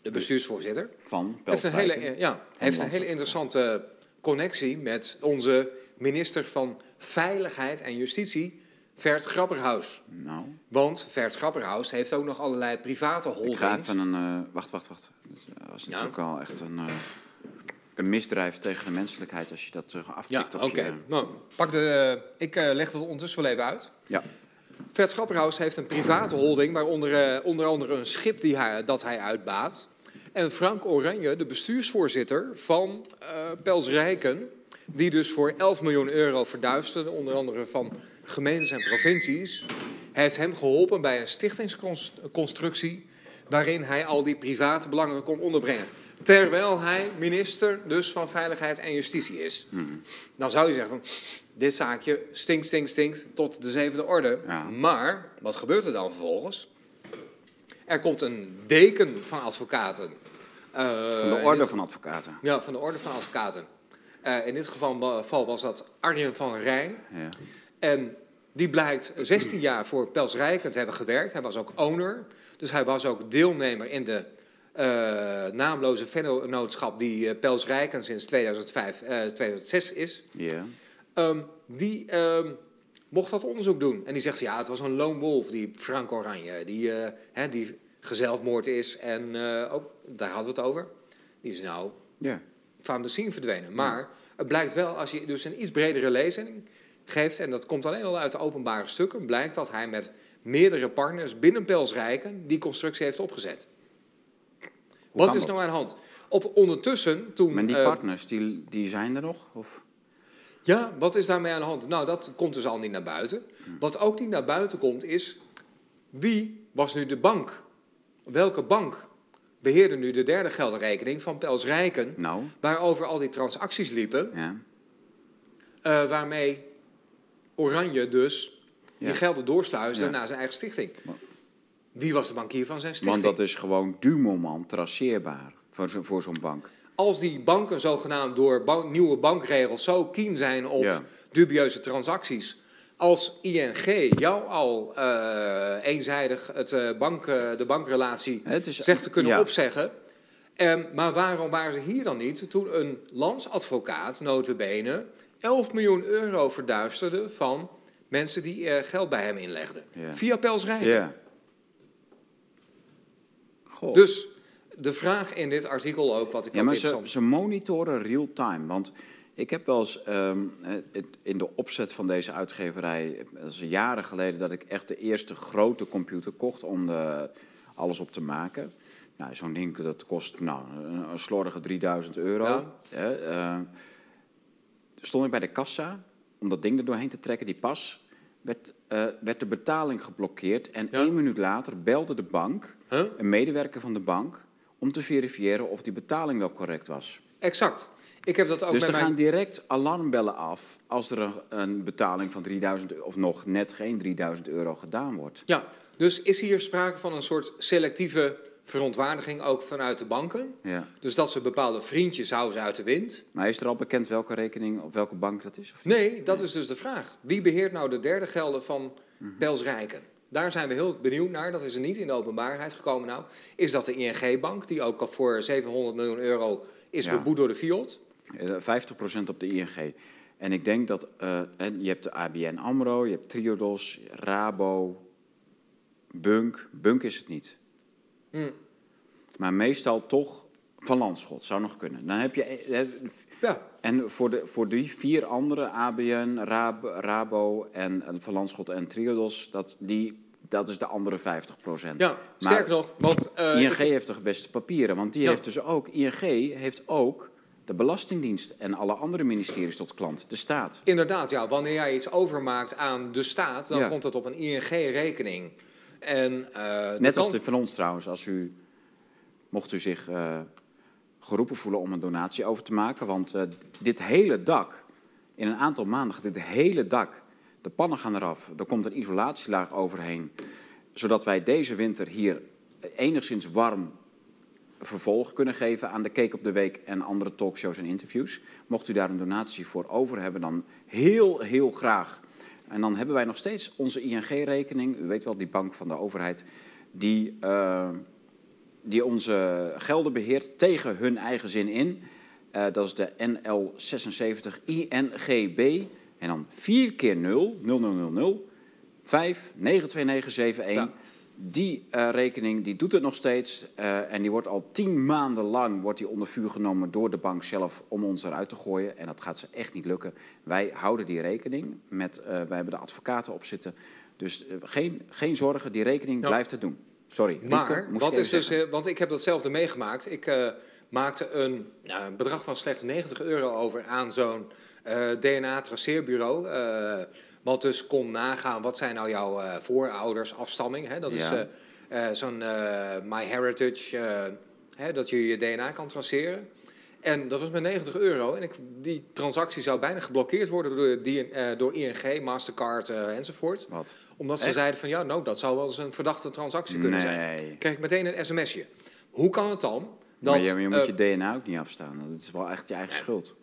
de bestuursvoorzitter, van heeft een hele, ja, heeft een hele interessante connectie met onze minister van Veiligheid en Justitie, Vert Grapperhaus. Nou, Want Vert Grapperhaus heeft ook nog allerlei private ik holdings. ga even een... eh, wacht, wacht, wacht. Dat was natuurlijk wel echt een, eh, een misdrijf tegen de menselijkheid als je dat uh, Ja, aftikt oké. op je... Nou, pak de, ik leg dat ondertussen wel even uit. Ja, Vert Grapperhaus heeft een private holding, waaronder onder andere een schip die hij, dat hij uitbaat. En Frank Oranje, de bestuursvoorzitter van Pels Rijken, die dus voor 11 miljoen euro verduisterde, onder andere van gemeentes en provincies, heeft hem geholpen bij een stichtingsconstructie waarin hij al die private belangen kon onderbrengen. Terwijl hij minister dus van Veiligheid en Justitie is. Dan zou je zeggen van, dit zaakje stinkt, stinkt, stinkt tot de zevende orde. Ja. Maar, wat gebeurt er dan vervolgens? Er komt een deken van advocaten. eh, van de orde dit- van advocaten. Ja, van de orde van advocaten. Eh, in dit geval, geval was dat Arjen van Rijn. Ja. En die blijkt 16 jaar voor Pels Rijken te hebben gewerkt. Hij was ook owner. Dus hij was ook deelnemer in de eh, naamloze vennootschap die eh, Pels sinds 2005, eh, 2006 is. Ehm, die ehm, mocht dat onderzoek doen. En die zegt, ja, het was een lone wolf, die Frank Oranje. Die, eh, hè, die gezelfmoord is. En ook, daar hadden we het over. Die is nou Ja. van de scene verdwenen. Maar het blijkt wel, als je dus een iets bredere lezing geeft... en dat komt alleen al uit de openbare stukken... blijkt dat hij met meerdere partners binnen Pels Rijken... die constructie heeft opgezet. Wat is dat? nou aan de hand? Op, ondertussen, toen... Maar die eh, partners, die, die zijn er nog? Of? Ja, wat is daarmee aan de hand? Nou, dat komt dus al niet naar buiten. Wat ook niet naar buiten komt is... wie was nu de bank? Welke bank beheerde nu de derde geldenrekening van Pels Rijken... Nou, waarover al die transacties liepen... ja. eh, waarmee Oranje dus die gelden doorsluisde Ja. naar zijn eigen stichting. Wie was de bankier van zijn stichting? Want dat is gewoon du moment traceerbaar voor, zo, voor zo'n bank. Als die banken zogenaamd door nieuwe bankregels zo keen zijn op Ja. dubieuze transacties... als ING jou al eh, eenzijdig het, eh, bank, eh, de bankrelatie Het is, zegt te kunnen opzeggen... Ehm, maar waarom waren ze hier dan niet toen een landsadvocaat, notabene, 11 miljoen euro verduisterde van mensen die eh, geld bij hem inlegden? Via Pels. Goh. Dus de vraag in dit artikel ook, wat ik Ja, ook maar ze, ze monitoren real-time. Want ik heb wel eens ehm, het- in de opzet van deze uitgeverij... dat is jaren geleden dat ik echt de eerste grote computer kocht... om de, alles op te maken. Nou, zo'n ding dat kost nou, een, slordige 3000 euro. Ja. Hè, eh, stond ik bij de kassa om dat ding er doorheen te trekken, die pas... Werd, eh, werd de betaling geblokkeerd en Ja. één minuut later belde de bank, Huh? een medewerker van de bank, om te verifiëren of die betaling wel correct was. Exact. Ik heb dat ook dus er mijn... gaan direct alarmbellen af als er een, een betaling van 3000 euro, of nog net geen 3000 euro gedaan wordt. Ja, dus is hier sprake van een soort selectieve verontwaardiging ook vanuit de banken? Ja. Dus dat ze bepaalde vriendjes houden uit de wind? Maar is er al bekend welke rekening of welke bank dat is? Of niet? Nee, dat is dus de vraag. Wie beheert nou de derde gelden van Rijken? Daar zijn we heel benieuwd naar. Dat is er niet in de openbaarheid gekomen nou. Is dat de ING-bank, die ook al voor 700 miljoen euro is Ja. beboet door de? Eh, 50% op de ING. En ik denk dat eh, je hebt de ABN AMRO, je hebt Triodos, Rabo, Bunk. Bunk is het niet. Hm. Maar meestal toch Van Landschot, zou nog kunnen. Dan heb je, eh, hè, Ja, en voor, de, voor die vier andere, ABN, Rab, Rabo en eh, Van Landschot en Triodos, dat, die, dat is de andere 50%. ja. sterker nog, want... eh, ING heeft de beste papieren, want die Ja. heeft dus ook, ING heeft ook de Belastingdienst en alle andere ministeries tot klant, de staat. Inderdaad, ja. Wanneer jij iets overmaakt aan de staat, dan Ja. komt dat op een ING-rekening. En, eh, Net als de van ons trouwens, als u, mocht u zich eh, geroepen voelen om een donatie over te maken, want eh, dit hele dak, in een aantal maanden gaat dit hele dak, de pannen gaan eraf, er komt een isolatielaag overheen, zodat wij deze winter hier enigszins warm vervolg kunnen geven aan de Cake op de Week en andere talkshows en interviews. Mocht u daar een donatie voor over hebben, dan heel, heel graag. En dan hebben wij nog steeds onze ING-rekening, u weet wel, die bank van de overheid, die, eh, die onze gelden beheert tegen hun eigen zin in. Eh, dat is de NL76 INGB. En dan 4 keer 0, 0000, 5 92971. Ja. Die eh, rekening die doet het nog steeds. eh, en die wordt al tien maanden lang wordt die onder vuur genomen door de bank zelf om ons eruit te gooien. En dat gaat ze echt niet lukken. Wij houden die rekening. Met, eh, wij hebben de advocaten op zitten. Dus geen, geen zorgen, die rekening Ja. blijft het doen. Sorry. Maar, wat is dus, want ik heb datzelfde meegemaakt. Ik maakte een, nou, een bedrag van slechts 90 euro over aan zo'n DNA-traceerbureau. Wat dus kon nagaan, wat zijn nou jouw eh, voorouders, afstamming. Hè? Dat is Ja. eh, eh, zo'n MyHeritage, hè, dat je je DNA kan traceren. En dat was met 90 euro. En ik, die transactie zou bijna geblokkeerd worden door, die, door ING, Mastercard enzovoort. Wat? Omdat ze zeiden van ja, nou, dat zou wel eens een verdachte transactie kunnen zijn Nee. krijg ik meteen een sms'je. Hoe kan het dan dat... maar je, je moet je DNA ook niet afstaan. Dat is wel echt je eigen schuld.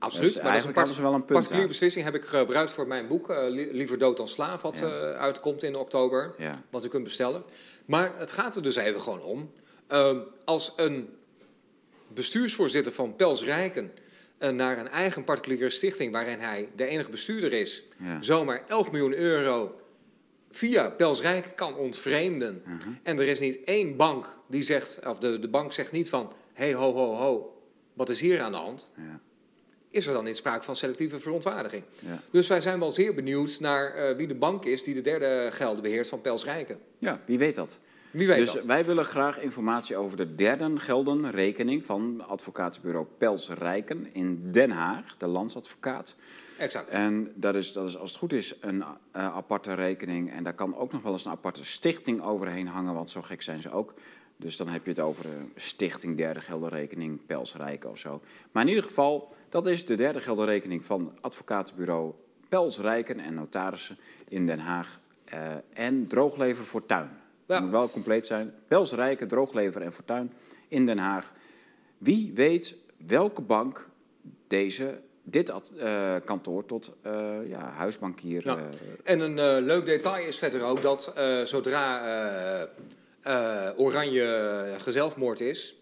Absoluut, Dus maar dat is een wel een punt particuliere beslissing. Heb ik gebruikt voor mijn boek, eh, Li- Liever dood dan slaaf, wat Ja. eh, uitkomt in oktober. Ja. Wat u kunt bestellen. Maar het gaat er dus even gewoon om. ehm, als een bestuursvoorzitter van Pels Rijken... eh, naar een eigen particuliere stichting... waarin hij de enige bestuurder is... Ja. zomaar 11 miljoen euro via Pels Rijken kan ontvreemden... Mhm. en er is niet één bank die zegt... of de, de bank zegt niet van... hey, ho, ho, ho, wat is hier aan de hand? Ja. Is er dan niet sprake van selectieve verontwaardiging? Ja. Dus wij zijn wel zeer benieuwd naar eh, wie de bank is... die de derde gelden beheert van Pels Rijken. ja, wie weet dat. Wie weet dus dat? wij willen graag informatie over de derde gelden rekening van advocatenbureau Pels Rijken in Den Haag, de landsadvocaat. Exact. En dat is, dat is als het goed is een eh, aparte rekening. En daar kan ook nog wel eens een aparte stichting overheen hangen, want zo gek zijn ze ook. Dus dan heb je het over een stichting derde geldenrekening Pels Rijken of zo. Maar in ieder geval, dat is de derde geldenrekening van advocatenbureau Pels Rijken en notarissen in Den Haag. eh, en drooglever Fortuin. Ja. Moet wel compleet zijn. Pels Rijken, drooglever en Fortuin in Den Haag. Wie weet welke bank deze, dit eh, kantoor tot eh, ja, huisbankier... Ja. En een leuk detail is verder ook dat zodra Oranje gezelfmoord is,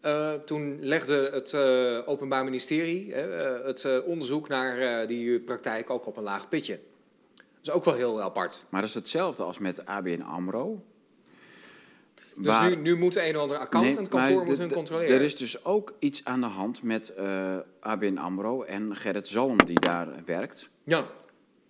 eh, toen legde het eh, Openbaar Ministerie eh, het onderzoek naar die praktijk ook op een laag pitje. Dat is ook wel heel apart. Maar dat is hetzelfde als met ABN AMRO. Dus Waar- nu, nu moet een of ander accountantkantoor Nee, hun controleren. Er is dus ook iets aan de hand met ABN AMRO en Gerrit Zalm die daar werkt. Ja,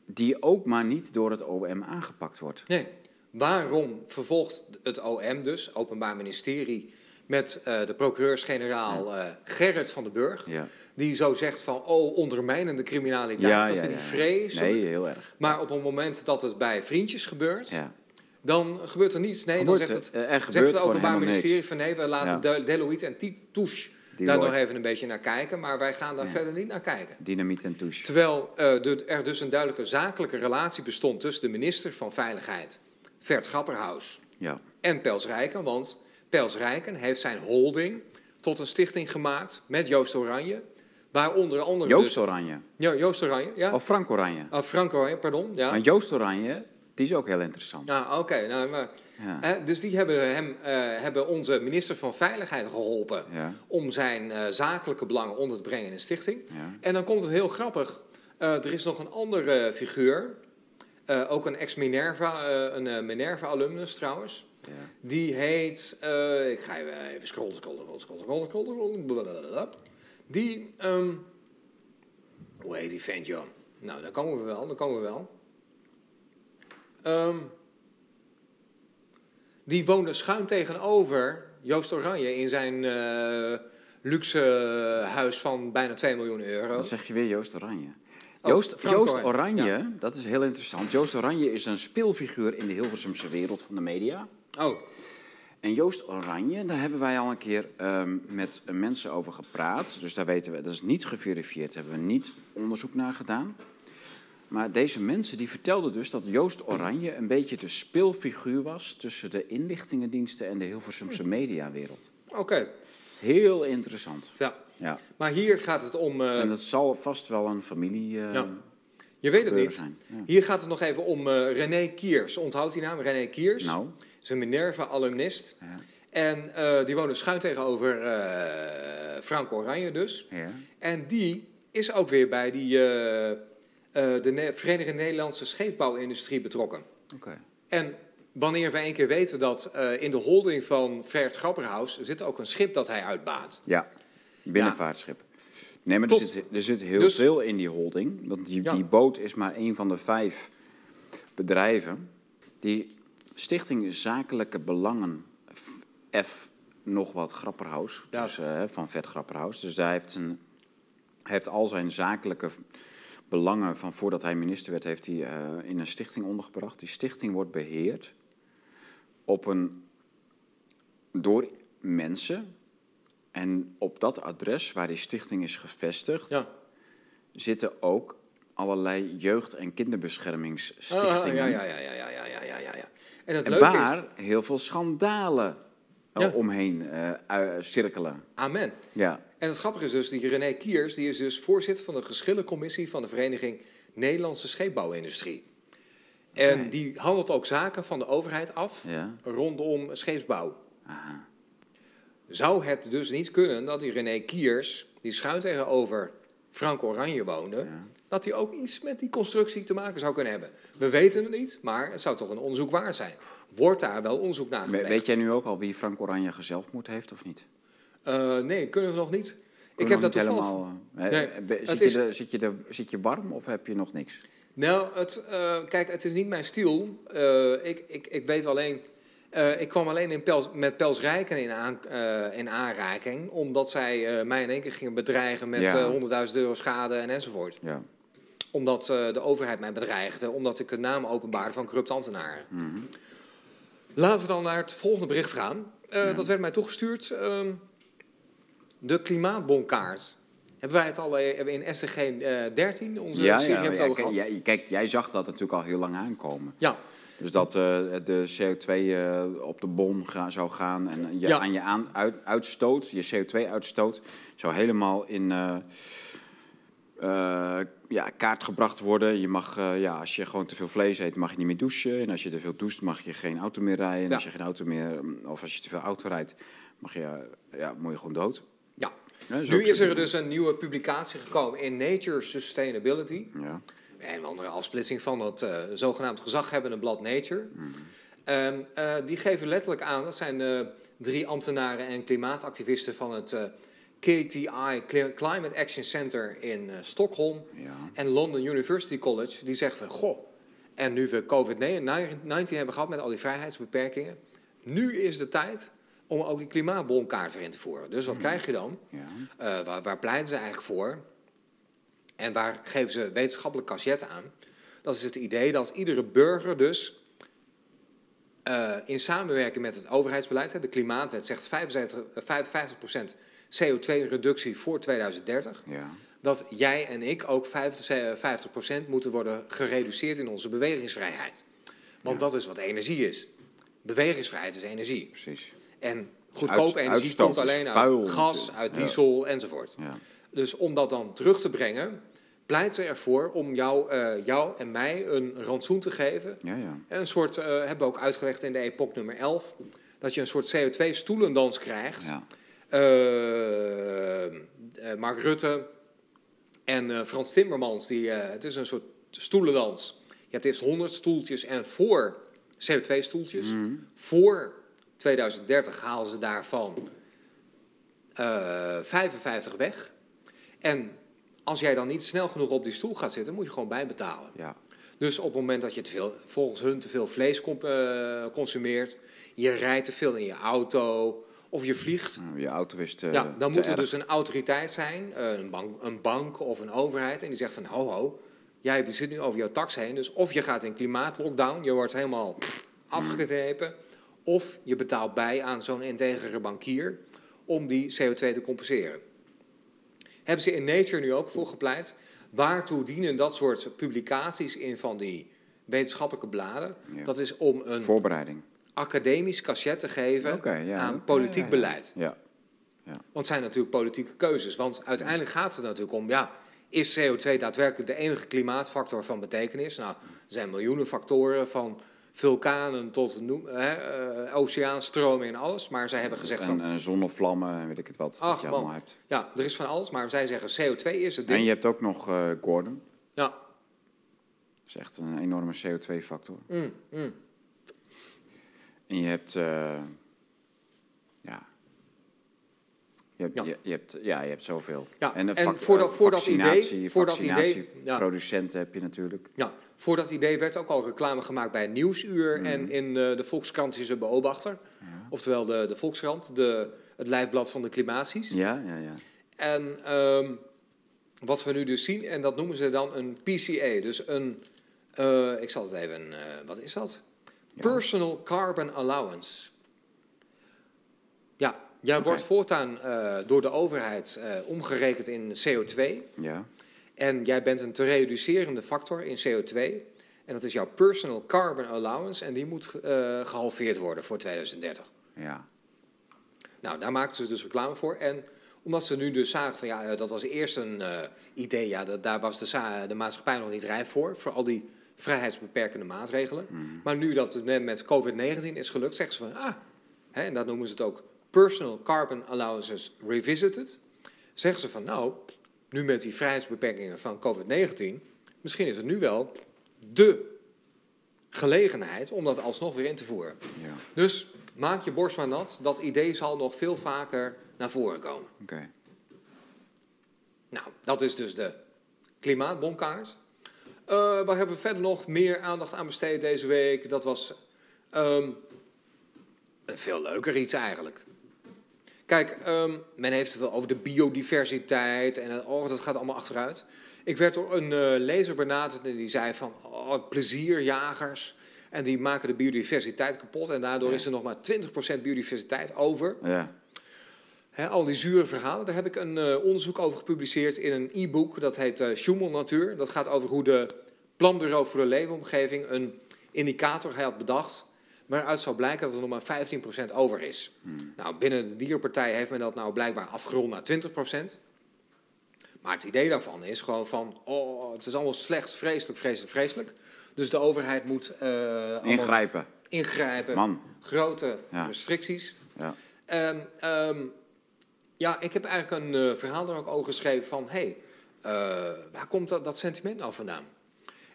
Die ook maar niet door het OM aangepakt wordt. nee. Waarom vervolgt het OM dus, Openbaar Ministerie, met eh, de procureurs-generaal eh, Gerrit van den Burg, Ja, die zo zegt van, oh, ondermijnende criminaliteit, dat vind ik vreselijk. Nee, heel erg. Maar op het moment dat het bij vriendjes gebeurt, Ja. dan gebeurt er niets. Nee, Gebeurt dan zegt het, er zegt het Openbaar Ministerie niks. van nee, wij laten de Deloitte en Touche daar Deloitte. nog even een beetje naar kijken, maar wij gaan daar Ja. verder niet naar kijken. Dynamiet en touche. Terwijl eh, er dus een duidelijke zakelijke relatie bestond tussen de minister van Veiligheid, Vert Grapperhaus, Ja. en Pels Rijken. Want Pels Rijken heeft zijn holding tot een stichting gemaakt met Joost Oranje. Waar onder andere... Joost dus- Oranje. ja, Joost Oranje, ja. Of Frank Oranje. Ah, Frank Oranje, pardon. Ja. Maar Joost Oranje, die is ook heel interessant. Ja, oké. nou, maar, Ja. hè, dus die hebben, hem, eh, hebben onze minister van Veiligheid geholpen Ja. om zijn eh, zakelijke belangen onder te brengen in een stichting. Ja. En dan komt het heel grappig. Eh, er is nog een andere figuur, eh, ook een ex-Minerva, eh, een eh, Minerva-alumnus trouwens. Ja. Die heet, eh, ik ga even scrollen, scrollen, scrollen, scrollen, scrollen, scrollen, blablabla. Die, ehm, hoe heet die vent, joh? Nou, daar komen we wel, daar komen we wel. Ehm, die woonde schuin tegenover Joost Oranje in zijn luxe huis van bijna 2 miljoen euro. Dan zeg je weer Joost Oranje. Oh, Joost, Oranje, dat is heel interessant. Joost Oranje is een speelfiguur in de Hilversumse wereld van de media. Oh, En Joost Oranje, daar hebben wij al een keer ehm, met mensen over gepraat. Dus daar weten we, dat is niet geverifieerd, daar hebben we niet onderzoek naar gedaan. Maar deze mensen die vertelden dus dat Joost Oranje een beetje de speelfiguur was tussen de inlichtingendiensten en de Hilversumse mediawereld. oké. Heel interessant. Ja. Ja. Maar hier gaat het om... eh, En dat zal vast wel een familie eh, Ja. je weet het niet. zijn. Ja. Hier gaat het nog even om eh, René Kiers. Onthoudt die naam? René Kiers. Nou, is een Minerva-alumnist. ja. En die woonde schuin tegenover Frank Oranje dus. Ja. En die is ook weer bij die, de Ne- Verenigde Nederlandse Scheepbouwindustrie betrokken. Oké. En wanneer we één keer weten dat in de holding van Vert Grapperhaus zit ook een schip dat hij uitbaat. Ja, binnenvaartschip. Nee, maar er zit, er zit heel Dus- veel in die holding. Want die, die boot is maar een van de vijf bedrijven. Die Stichting Zakelijke Belangen, F, nog wat Grapperhaus, Ja. dus, eh, van Vet Grapperhaus. Dus daar heeft zijn, hij heeft al zijn zakelijke belangen van voordat hij minister werd, heeft hij eh, in een stichting ondergebracht. Die stichting wordt beheerd op een, door mensen. En op dat adres waar die stichting is gevestigd, Ja. zitten ook allerlei jeugd- en kinderbeschermingsstichtingen. Ah, ja, ja, ja, ja, ja, ja, ja, ja, ja. En het En leuke is... waar heel veel schandalen eh, Ja. omheen ui- cirkelen. Amen. Ja, En het grappige is dus, die René Kiers, die is dus voorzitter van de geschillencommissie van de Vereniging Nederlandse Scheepbouwindustrie. En die handelt ook zaken van de overheid af ja. rondom scheepsbouw. Aha. Zou het dus niet kunnen dat die René Kiers, die schuin tegenover Frank Oranje woonde, Ja. dat hij ook iets met die constructie te maken zou kunnen hebben? We weten het niet, maar het zou toch een onderzoek waard zijn. Wordt daar wel onderzoek naar gepleegd? Weet jij nu ook al wie Frank Oranje gezelfmoord heeft of niet? Eh, nee, kunnen we nog niet. ik heb dat toevallig... helemaal. Nee, eh, het zit, is- je zit, je zit je warm of heb je nog niks? Nou, het, eh, kijk, het is niet mijn stiel. Eh, ik, ik, ik weet alleen... eh, ik kwam alleen in Pels, met Pels Rijken in, aan, eh, in aanraking... omdat zij eh, mij in één keer gingen bedreigen met Ja. eh 100.000 euro schade en enzovoort. Ja. Omdat de overheid mij bedreigde, omdat ik de naam openbaarde van corrupte ambtenaren. Mhm. Laten we dan naar het volgende bericht gaan. Ja. Dat werd mij toegestuurd. Ehm, de klimaatbonkaart. Hebben wij het al in SDG eh 13, onze Ja, serie, hebben het over gehad? kijk, jij zag dat natuurlijk al heel lang aankomen. Ja, Dus dat eh, de CO2 eh, op de bon ga- zou gaan en je, Ja. aan je aan, uit, uitstoot, je CO2-uitstoot, zou helemaal in eh, ja, kaart gebracht worden. Je mag, ja, als je gewoon te veel vlees eet, mag je niet meer douchen. En als je te veel doucht, mag je geen auto meer rijden. En Ja. als je geen auto meer, of als je te veel auto rijdt, mag je, ja, moet je gewoon dood. ja. Nu is er dus een nieuwe publicatie gekomen in Nature Sustainability. Ja. Een andere afsplitsing van het eh, zogenaamd gezaghebbende blad Nature. Ehm, eh, die geven letterlijk aan, dat zijn eh, drie ambtenaren en klimaatactivisten van het KTI, Cli- Climate Action Center in Stockholm Ja. en London University College. Die zeggen van, goh, en nu we COVID-19 hebben gehad met al die vrijheidsbeperkingen, nu is de tijd om ook die klimaatbonkaart weer in te voeren. Dus wat krijg je dan? Ja. Waar, waar pleiten ze eigenlijk voor? En waar geven ze wetenschappelijk cachet aan? Dat is het idee dat iedere burger dus eh, in samenwerking met het overheidsbeleid, hè, de klimaatwet zegt 75, eh, 55% CO2-reductie voor 2030, Ja. dat jij en ik ook 50% moeten worden gereduceerd in onze bewegingsvrijheid. Want dat is wat energie is. Bewegingsvrijheid is energie. Precies. En goedkope Uit- energie komt alleen vuil uit gas, uit Ja. diesel enzovoort. Ja. Dus om dat dan terug te brengen, pleit ze ervoor om jou, eh, jou en mij een rantsoen te geven. Ja, ja. En Een soort, eh, hebben we ook uitgelegd in de epoch nummer 11, dat je een soort CO2-stoelendans krijgt. ja. Eh, Mark Rutte en Frans Timmermans, die, het is een soort stoelendans. Je hebt eerst 100 stoeltjes en voor CO2-stoeltjes. Mhm. Voor 2030 halen ze daarvan eh 55 weg. En als jij dan niet snel genoeg op die stoel gaat zitten, moet je gewoon bijbetalen. ja. Dus op het moment dat je te veel, volgens hun te veel vlees eh, consumeert, je rijdt te veel in je auto of je vliegt, Nou, Je auto is te, ja, dan te moet er erg. dus een autoriteit zijn, eh, een bank, een bank of een overheid, en die zegt van ho ho, jij zit nu over jouw tax heen, dus of je gaat in klimaatlockdown, je wordt helemaal pff, afgeknepen, of je betaalt bij aan zo'n integere bankier om die CO2 te compenseren. Hebben ze in Nature nu ook voor gepleit? Waartoe dienen dat soort publicaties in van die wetenschappelijke bladen? Ja. Dat is om een Voorbereiding. academisch cachet te geven ja. aan politiek Ja, ja, ja. beleid. Ja. Want het zijn natuurlijk politieke keuzes. Want uiteindelijk gaat het er natuurlijk om, ja, is CO2 daadwerkelijk de enige klimaatfactor van betekenis? Nou, er zijn miljoenen factoren van vulkanen tot noem, hè, eh, oceaanstroming en alles. Maar zij hebben gezegd En, van, en zonnevlammen en weet ik het wat. Ach, wat je allemaal man. hebt. ja, er is van alles. Maar zij zeggen CO2 is het ding. En je hebt ook nog eh, Gordon. Ja. Dat is echt een enorme CO2-factor. Mm, mm. En je hebt... eh, ja... Je hebt, Ja. Je, je hebt, ja, je hebt zoveel. Ja, En, en vac- voor dat- voor dat idee- vaccinatie, voor dat idee, ja. vaccinatieproducenten heb je natuurlijk. Ja, voor dat idee werd ook al reclame gemaakt bij Nieuwsuur en in eh, de Volkskrant is een beobachter. Oftewel de, de Volkskrant, de, het lijfblad van de klimaties. Ja, ja, ja. En ehm, wat we nu dus zien, en dat noemen ze dan een PCA. Dus een, eh, ik zal het even, eh, wat is dat? Personal Carbon Allowance. Ja, jij wordt voortaan eh, door de overheid eh, omgerekend in CO2. ja. En jij bent een te reducerende factor in CO2. En dat is jouw personal carbon allowance. En die moet eh, gehalveerd worden voor 2030. ja. Nou, daar maakten ze dus reclame voor. En omdat ze nu dus zagen van ja, dat was eerst een idee. Ja, dat, daar was de, de maatschappij nog niet rijp voor. Voor al die vrijheidsbeperkende maatregelen. Maar nu dat het met, met COVID-19 is gelukt, zeggen ze van ah. Hè, en dat noemen ze het ook personal carbon allowances revisited. Zeggen ze van nou, nu met die vrijheidsbeperkingen van COVID-19, misschien is het nu wel de gelegenheid om dat alsnog weer in te voeren. ja. Dus maak je borst maar nat. Dat idee zal nog veel vaker naar voren komen. Oké. Nou, dat is dus de klimaatbonkaart. Eh waar hebben we verder nog meer aandacht aan besteed deze week? Dat was ehm, een veel leuker iets eigenlijk. Kijk, ehm, men heeft het wel over de biodiversiteit en eh, oh, dat gaat allemaal achteruit. Ik werd door een eh, lezer benaderd en die zei van oh, plezierjagers. En die maken de biodiversiteit kapot en daardoor Ja. is er nog maar 20% biodiversiteit over. Ja. Al die zure verhalen, daar heb ik een eh, onderzoek over gepubliceerd in een e-book. Dat heet eh Schumel Natuur. Dat gaat over hoe de Planbureau voor de Leefomgeving een indicator had bedacht. Waaruit zou blijken dat er nog maar 15% over is. Nou, binnen de dierpartij heeft men dat nou blijkbaar afgerond naar 20%. Maar het idee daarvan is gewoon van, oh, het is allemaal slecht, vreselijk, vreselijk, vreselijk. Dus de overheid moet eh, Ingrijpen. ingrijpen. Man. Grote Ja. restricties. Ja. En ehm, ja, ik heb eigenlijk een eh, verhaal er ook over geschreven van... hé, hey, eh, waar komt dat, dat sentiment nou vandaan?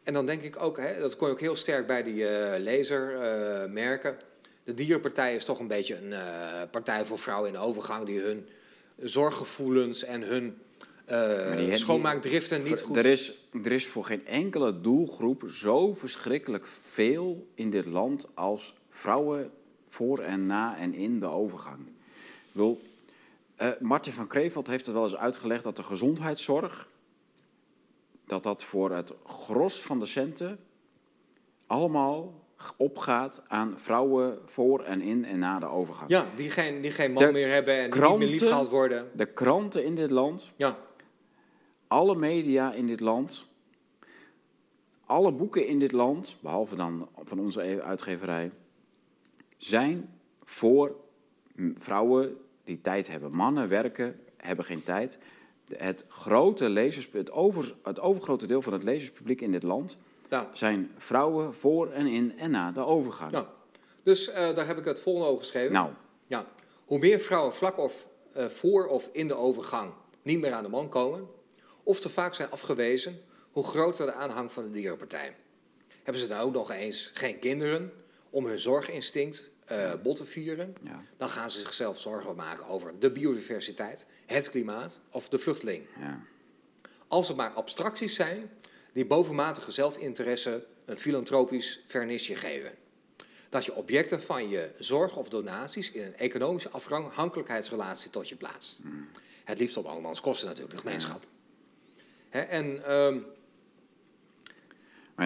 En dan denk ik ook, hè, dat kon je ook heel sterk bij die eh, lezer eh, merken... de dierenpartij is toch een beetje een eh, partij voor vrouwen in de overgang... die hun zorggevoelens en hun die- die- schoonmaakdriften niet goed... Er is, er is voor geen enkele doelgroep zo verschrikkelijk veel in dit land als vrouwen voor en na en in de overgang. Ik bedoel, Martin van Kreveld heeft het wel eens uitgelegd dat de gezondheidszorg, dat dat voor het gros van de centen allemaal opgaat aan vrouwen voor en in en na de overgang. Ja, die geen, die geen man De meer hebben en die niet meer worden. De kranten in dit land Ja, alle media in dit land, alle boeken in dit land, behalve dan van onze uitgeverij, zijn voor vrouwen die tijd hebben. Mannen werken, hebben geen tijd. Het grote lezers, het, over, het overgrote deel van het lezerspubliek in dit land ja. zijn vrouwen voor en in en na de overgang. ja. Dus eh, daar heb ik het volgende over geschreven. Nou, Ja, hoe meer vrouwen vlak of eh, voor of in de overgang niet meer aan de man komen, of te vaak zijn afgewezen, hoe groter de aanhang van de dierenpartij. Hebben ze dan ook nog eens geen kinderen om hun zorginstinct eh, bot te vieren, ja, dan gaan ze zichzelf zorgen maken over de biodiversiteit, het klimaat of de vluchteling. ja, Als het maar abstracties zijn die bovenmatige zelfinteresse een filantropisch vernisje geven. Dat je objecten van je zorg of donaties in een economische afhankelijkheidsrelatie tot je plaatst. Het liefst op andermans kosten natuurlijk, de gemeenschap. Hè, en ehm,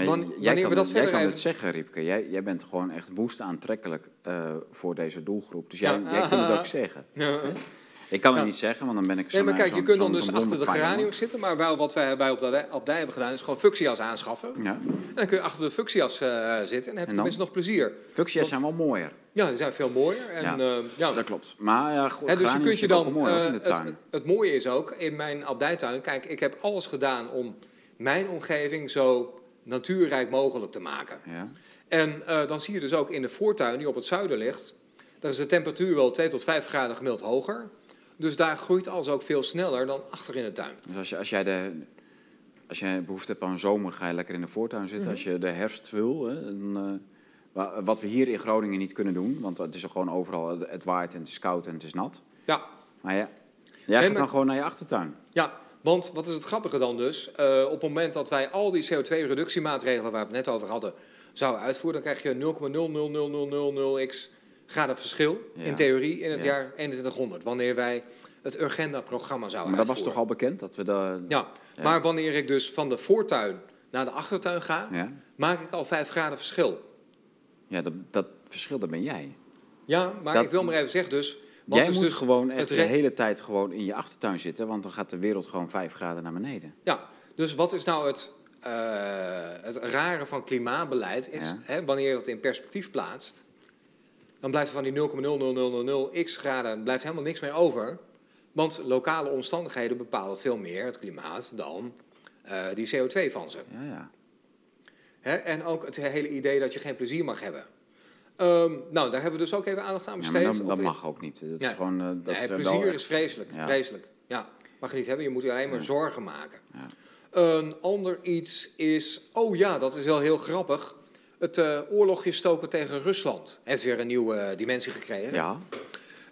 Maar jij wanneer kan, we dat het, jij kan het zeggen, Riepke. Jij, jij bent gewoon echt woest aantrekkelijk eh, voor deze doelgroep. Dus jij, Ja. jij kunt het ook zeggen. ja. Ik kan het Ja. niet zeggen, want dan ben ik zo Nee, maar kijk, je kunt dan dus achter de geranium. geraniums zitten, maar wel wat wij, wij op de op dij hebben gedaan is gewoon fuchsias aanschaffen. Ja. En dan kun je achter de fuchsias eh, zitten en dan heb je tenminste nog plezier. Fuchsia's zijn wel mooier. Ja, die zijn veel mooier. En, Ja. ja. ja, Dat klopt. Maar ja, goed, dus je kunt je dan. mooi eh, in de het, tuin. het mooie is ook in mijn abdijtuin. Kijk, ik heb alles gedaan om mijn omgeving zo natuurrijk mogelijk te maken. Ja. En eh, dan zie je dus ook in de voortuin die op het zuiden ligt, daar is de temperatuur wel 2 tot 5 graden gemiddeld hoger. Dus daar groeit alles ook veel sneller dan achter in de tuin. Dus als, je, als, jij de, als jij behoefte hebt aan een zomer, ga je lekker in de voortuin zitten. Als je de herfst wil, hè, eh, wa- wat we hier in Groningen niet kunnen doen, want het is er gewoon overal, het waait en het is koud en het is nat. Ja, Maar ja, jij gaat dan gewoon naar je achtertuin. Ja, want wat is het grappige dan dus? Eh, op het moment dat wij al die CO2-reductiemaatregelen waar we het net over hadden zouden uitvoeren, dan krijg je 0,00000x graden verschil Ja. in theorie in het Ja. jaar 2100, wanneer wij het Urgenda-programma zouden Maar dat was toch al bekend dat we daar. Ja, Ja. maar wanneer ik dus van de voortuin naar de achtertuin ga, maak ik al 5 graden verschil. ja dat, dat verschil, dat ben jij. Ja, maar Dat- ik wil maar even zeggen dus... wat Jij is moet dus gewoon echt de hele tijd gewoon in je achtertuin zitten, want dan gaat de wereld gewoon vijf graden naar beneden. Ja, dus wat is nou het, eh, het rare van klimaatbeleid? Is, Ja. hè, wanneer je dat in perspectief plaatst, dan blijft er van die 0,00000x graden blijft helemaal niks meer over. Want lokale omstandigheden bepalen veel meer het klimaat dan eh, die CO2 van ze. Ja, ja. Hè? En ook het hele idee dat je geen plezier mag hebben. Ehm, nou, daar hebben we dus ook even aandacht aan besteed. dat, mag ook niet. Dat Ja. is gewoon. eh, dat nee, is wel plezier echt- is vreselijk. Ja. Vreselijk. Ja, mag je niet hebben. Je moet je alleen maar zorgen maken. Ja. Een ander iets is... Oh ja, dat is wel heel grappig. Het eh, oorlogje stoken tegen Rusland heeft weer een nieuwe eh, dimensie gekregen. Ja,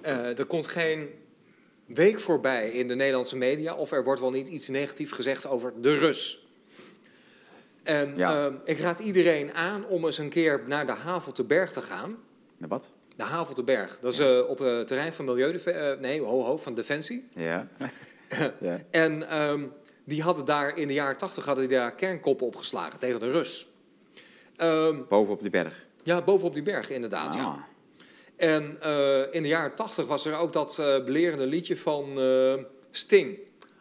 Eh, er komt geen week voorbij in de Nederlandse media... of er wordt wel niet iets negatiefs gezegd over de Rus. En Ja. eh, ik raad iedereen aan om eens een keer naar de Havelteberg te gaan... Nou, wat? De Havelteberg, dat is eh, op het terrein van Milieu... eh, nee, ho, ho, van Defensie. Ja. ja. En ehm, die hadden daar in de jaren tachtig hadden die daar kernkoppen opgeslagen tegen de Rus. Ehm, Boven op die berg. ja, bovenop die berg inderdaad. Ja. Ah. En eh, in de jaren tachtig was er ook dat eh, belerende liedje van eh, Sting.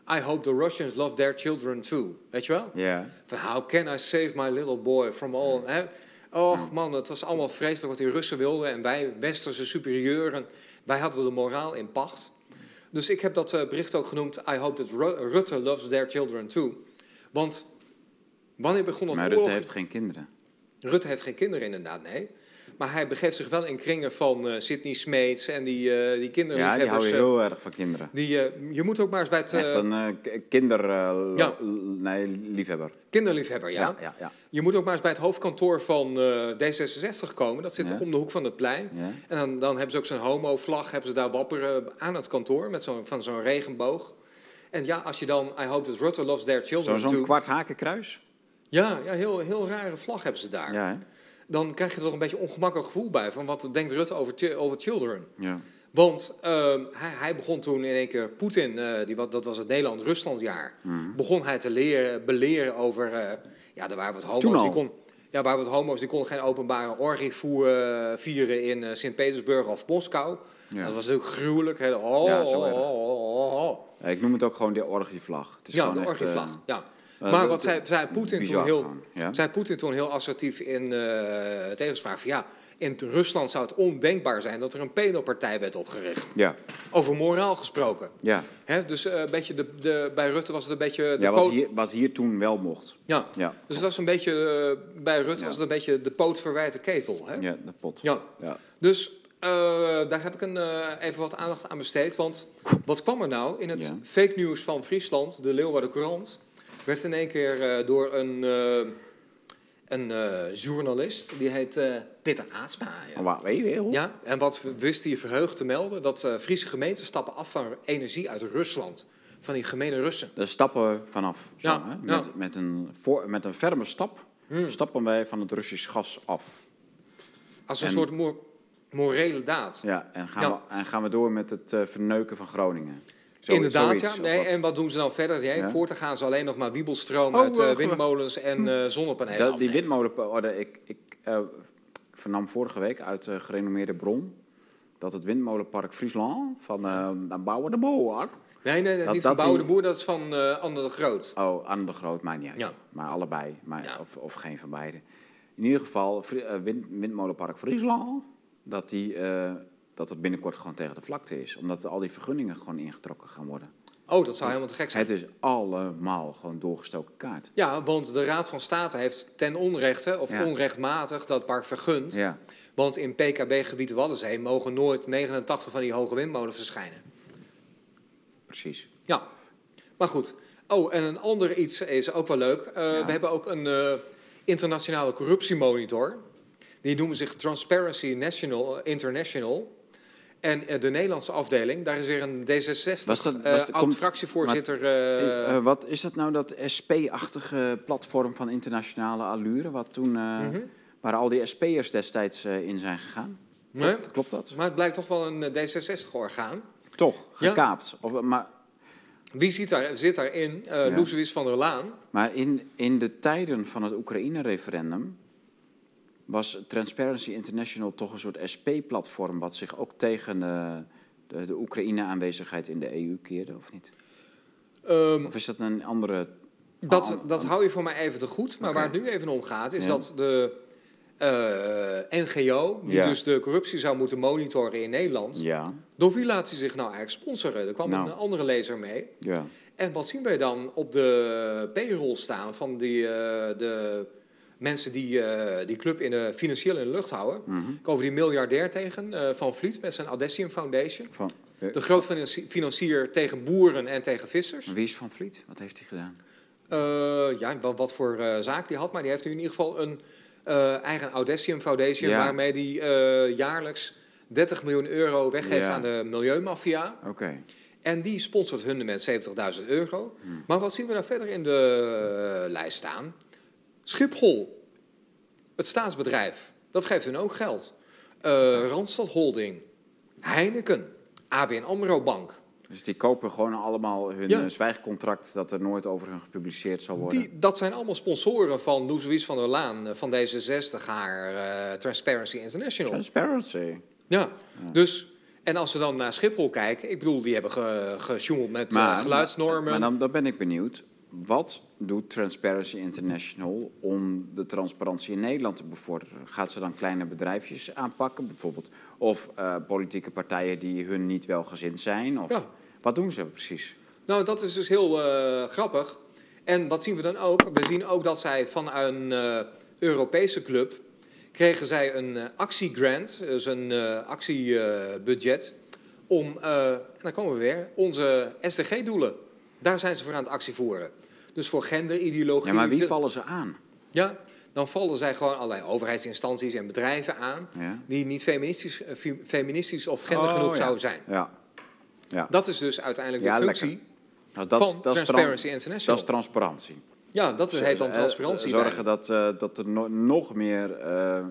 I hope the Russians love their children too. Weet je wel? Ja. Van how can I save my little boy from all... Hè? Och man, het was allemaal vreselijk wat die Russen wilden. En wij, westerse superieuren, wij hadden de moraal in pacht. Dus ik heb dat eh, bericht ook genoemd... I hope that Ru- Rutte loves their children too. Want wanneer begon het Maar oorlog... Rutte heeft geen kinderen. Rutte heeft geen kinderen inderdaad, nee. Maar hij begeeft zich wel in kringen van eh Sidney Smeets en die, eh die Ja, die kinderliefhebbers. hou je eh, heel erg van kinderen. die, je moet ook maar eens bij het... Echt een kinder... Ja. nee, liefhebber. kinderliefhebber, ja. Ja, ja. Je moet ook maar eens bij het hoofdkantoor van eh, D66 komen. Dat zit om de hoek van het plein. En dan, dan hebben ze ook zo'n homo-vlag, hebben ze daar wapperen aan het kantoor met zo'n van zo'n regenboog. En ja, als je dan, I hope that Rutte loves their children Zo- Zo'n kwart hakenkruis. Ja, ja heel, heel rare vlag hebben ze daar. Ja, hè? Dan krijg je er toch een beetje een ongemakkelijk gevoel bij. Van wat denkt Rutte over, over children? Ja. Want ehm, hij, hij begon toen in één keer Poetin, eh, die, wat, dat was het Nederland-Ruslandjaar, Mhm. begon hij te leren, beleren over, eh, ja, er waren wat Toen homo's al? die kon, ja, waren wat homo's die konden geen openbare orgie voeren, vieren in eh, Sint-Petersburg of Moskou. Ja. Dat was natuurlijk gruwelijk. Oh, Ja, zo oh, oh, oh, oh, oh. Ja, Ik noem het ook gewoon de orgievlag. Het is Ja, de echt, orgievlag. eh, ja. Eh, maar wat zei, zei Poetin toen heel, gewoon, ja? zei Poetin toen heel assertief in eh tegenspraak van ja, in Rusland zou het ondenkbaar zijn dat er een pedopartij werd opgericht. Ja, Over moraal gesproken. ja. Hè, dus eh, een beetje de, de, bij Rutte was het een beetje. De ja poot- hier, wat hier toen wel mocht. ja. Ja, Dus dat was een beetje. bij Rutte Ja. was het een beetje de poot verwijte ketel. Hè? ja de pot. Ja. Ja. Dus daar heb ik een, even wat aandacht aan besteed. Want wat kwam er nou? In het fake news van Friesland, de Leeuwarden Courant, werd in één keer eh, door een, eh, een eh, journalist, die heet Peter weet je wel? Ja, en wat wist hij verheugd te melden? Dat Friese gemeenten stappen af van energie uit Rusland. Van die gemene Russen. Daar stappen vanaf. Zo, Ja, hè? ja. Met, met, een voor, met een ferme stap Hmm. stappen wij van het Russisch gas af. Als een En- soort mo- morele daad. Ja, en gaan, Ja. We, en gaan we door met het verneuken van Groningen. Zo- Inderdaad, zoiets, ja. Nee, wat? en wat doen ze dan verder? Ja. Voortaan gaan ze alleen nog maar wiebelstroom Oh, uit eh, eh, windmolens en eh zonnepanelen Dat, die windmolenorde, ik, ik eh, vernam vorige week uit eh, gerenommeerde bron dat het windmolenpark Friesland van eh Bouwen de Boer, Nee, nee, nee Dat- niet van dat Bouwen de Boer, dat is van eh Anne de Groot. oh, aan de Groot, maakt niet uit. Ja. Maar allebei, maar, Ja. of, of geen van beide. In ieder geval, wind, windmolenpark Friesland, dat, die, eh, dat het binnenkort gewoon tegen de vlakte is. Omdat al die vergunningen gewoon ingetrokken gaan worden. Oh, dat zou helemaal te gek zijn. Het is allemaal gewoon doorgestoken kaart. Ja, want de Raad van State heeft ten onrechte of Ja. onrechtmatig dat park vergund. Ja. Want in PKB-gebied Waddenzee mogen nooit 89 van die hoge windmolens verschijnen. Precies. Ja, maar goed. Oh, en een ander iets is ook wel leuk. Eh, Ja. We hebben ook een eh, internationale corruptiemonitor. Die noemen zich Transparency National, eh, International. En eh, de Nederlandse afdeling, daar is weer een D66 Was dat- eh, was de- komt- oud-fractievoorzitter. eh, wat is dat nou, dat SP-achtige platform van internationale allure? Wat toen, mhm. waar al die SP'ers destijds in zijn gegaan? Nee, Klopt, klopt dat? maar het blijkt toch wel een eh, D66-orgaan. Toch, Ja. gekaapt. Of, maar Wie zit, daar, zit daarin? Eh Ja. Van der Laan. maar in, in de tijden van het Oekraïne-referendum was Transparency International toch een soort SP-platform... wat zich ook tegen eh, de, de Oekraïne-aanwezigheid in de EU keerde, of niet? Ehm, Of is dat een andere... Dat, Ah, dat hou je voor mij even te goed. Maar waar het nu even om gaat, is Ja. dat de eh, NGO, die Ja. dus de corruptie zou moeten monitoren in Nederland, Ja, door wie laat hij zich nou eigenlijk sponsoren? Er kwam Nou. een andere lezer mee. ja. En wat zien wij dan op de payroll staan van die, eh, de mensen die eh, die club in de, financieel in de lucht houden? Ik over die miljardair tegen eh, Van Vliet met zijn Audecium Foundation. Van, eh, De grootfinancier tegen boeren en tegen vissers. wie is Van Vliet? Wat heeft hij gedaan? Eh, ja, wat, wat voor eh, zaak die had. Maar die heeft nu in ieder geval een eh, eigen Audecium Foundation... Ja. waarmee die eh, jaarlijks 30 miljoen euro weggeeft Ja. aan de milieumafia. Oké. En die sponsort hun met 70.000 euro. Hmm. Maar wat zien we nou verder in de eh, lijst staan? Schiphol, het staatsbedrijf, dat geeft hun ook geld. Eh, Randstad Holding, Heineken, ABN AMRO Bank. Dus die kopen gewoon allemaal hun Ja. eh, zwijgcontract dat er nooit over hun gepubliceerd zal worden. Die, dat zijn allemaal sponsoren van Loes Wies van der Laan, eh, van D66, haar eh, Transparency International. Transparency. Ja, dus... En als we dan naar Schiphol kijken, ik bedoel, die hebben ge, gesjoemeld met geluidsnormen. Maar dan, dan ben ik benieuwd. Wat doet Transparency International om de transparantie in Nederland te bevorderen? Gaat ze dan kleine bedrijfjes aanpakken bijvoorbeeld? Of eh, politieke partijen die hun niet welgezind zijn? Of Ja. Wat doen ze precies? Nou, dat is dus heel eh, grappig. En wat zien we dan ook? We zien ook dat zij van een eh, Europese club kregen zij een actiegrant, dus een actiebudget, om, en dan komen we weer, onze SDG-doelen. Daar zijn ze voor aan het actie voeren. Dus voor genderideologie. Ja, maar wie vallen ze aan? Ja, dan vallen zij gewoon allerlei overheidsinstanties en bedrijven aan Ja. die niet feministisch, eh, fe- feministisch of gendergenoeg Oh, ja. zouden zijn. Ja. Ja. Dat is dus uiteindelijk de functie Nou, dat, is- van dat, is tran- Transparency dat International. is transparantie. Ja, dat heet dan Eh, transparantie. Zorgen bij. dat, eh, dat er no- nog meer eh,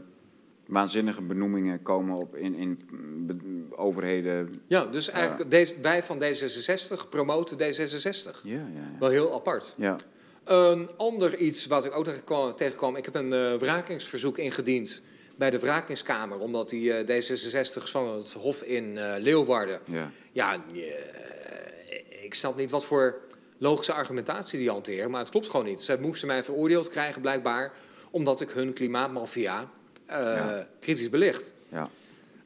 waanzinnige benoemingen komen op in, in be- overheden. Ja, dus eigenlijk deze, wij van D66 promoten D66. Ja, ja, ja. Wel heel apart. ja. Een ander iets wat ik ook tegenkwam, ik heb een eh wrakingsverzoek ingediend bij de wrakingskamer, omdat die eh, D66's van het Hof in eh, Leeuwarden, ja. ja, ik snap niet wat voor logische argumentatie die hanteren, maar het klopt gewoon niet. Ze moesten mij veroordeeld krijgen blijkbaar, omdat ik hun klimaatmafia Ja. kritisch belicht. ja.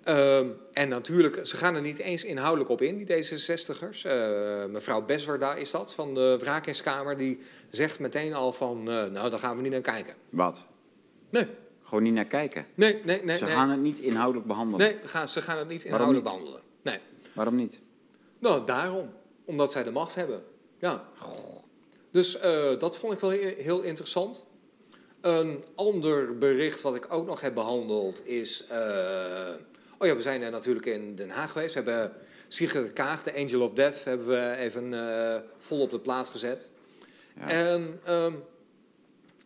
Ehm, en natuurlijk, ze gaan er niet eens inhoudelijk op in, die D66'ers. Eh, mevrouw Beswerda is dat, van de wrakingskamer. Die zegt meteen al van, eh, nou, daar gaan we niet naar kijken. Wat? Nee, Gewoon niet naar kijken. nee, nee, nee. Ze nee. gaan het niet inhoudelijk behandelen. Nee, gaan, ze gaan het niet Waarom inhoudelijk niet? behandelen. Nee. Waarom niet? Nou, daarom. Omdat zij de macht hebben. Ja. Dus eh, dat vond ik wel he- heel interessant. Een ander bericht wat ik ook nog heb behandeld is... eh, oh ja, we zijn natuurlijk in Den Haag geweest. We hebben Sigrid Kaag, de Angel of Death, hebben we even eh, vol op de plaat gezet. Ja. En ehm,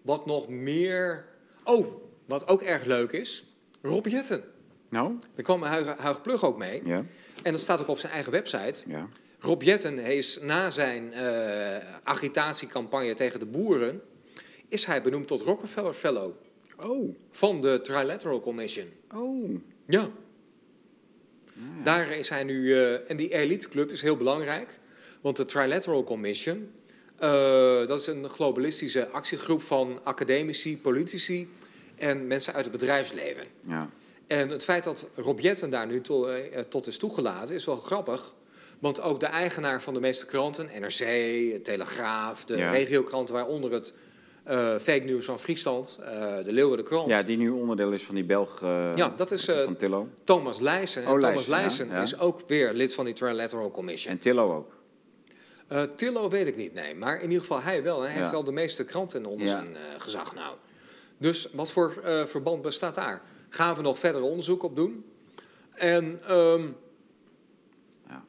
wat nog meer... Oh, wat ook erg leuk is. Rob Jetten. Nou? Daar kwam Huig, Huig Plug ook mee. Ja. En dat staat ook op zijn eigen website. Ja. Rob Jetten is na zijn eh, agitatiecampagne tegen de boeren... is hij benoemd tot Rockefeller Fellow Oh. van de Trilateral Commission. Oh. Ja. Daar is hij nu... eh, en die elite club is heel belangrijk. Want de Trilateral Commission... eh, dat is een globalistische actiegroep van academici, politici... en mensen uit het bedrijfsleven. Ja. En het feit dat Rob Jetten daar nu to- eh, tot is toegelaten is wel grappig. Want ook de eigenaar van de meeste kranten, NRC, Telegraaf, de Ja. regiokranten, waaronder het fake nieuws van Friesland, eh, de Leeuwen de Krant. Ja, die nu onderdeel is van die Belg eh, Ja, dat is, eh, van Tillo. Thomas Leijsen. En Oh, Thomas Leijsen, ja, Leijsen ja. is ook weer lid van die Trilateral Commission. En Tillo ook. Eh, Tillo weet ik niet, nee. Maar in ieder geval hij wel. Hij heeft wel de meeste kranten onder Ja. zijn eh, gezag nou. Dus wat voor eh, verband bestaat daar? Gaan we nog verder onderzoek op doen? En, ehm, Ja.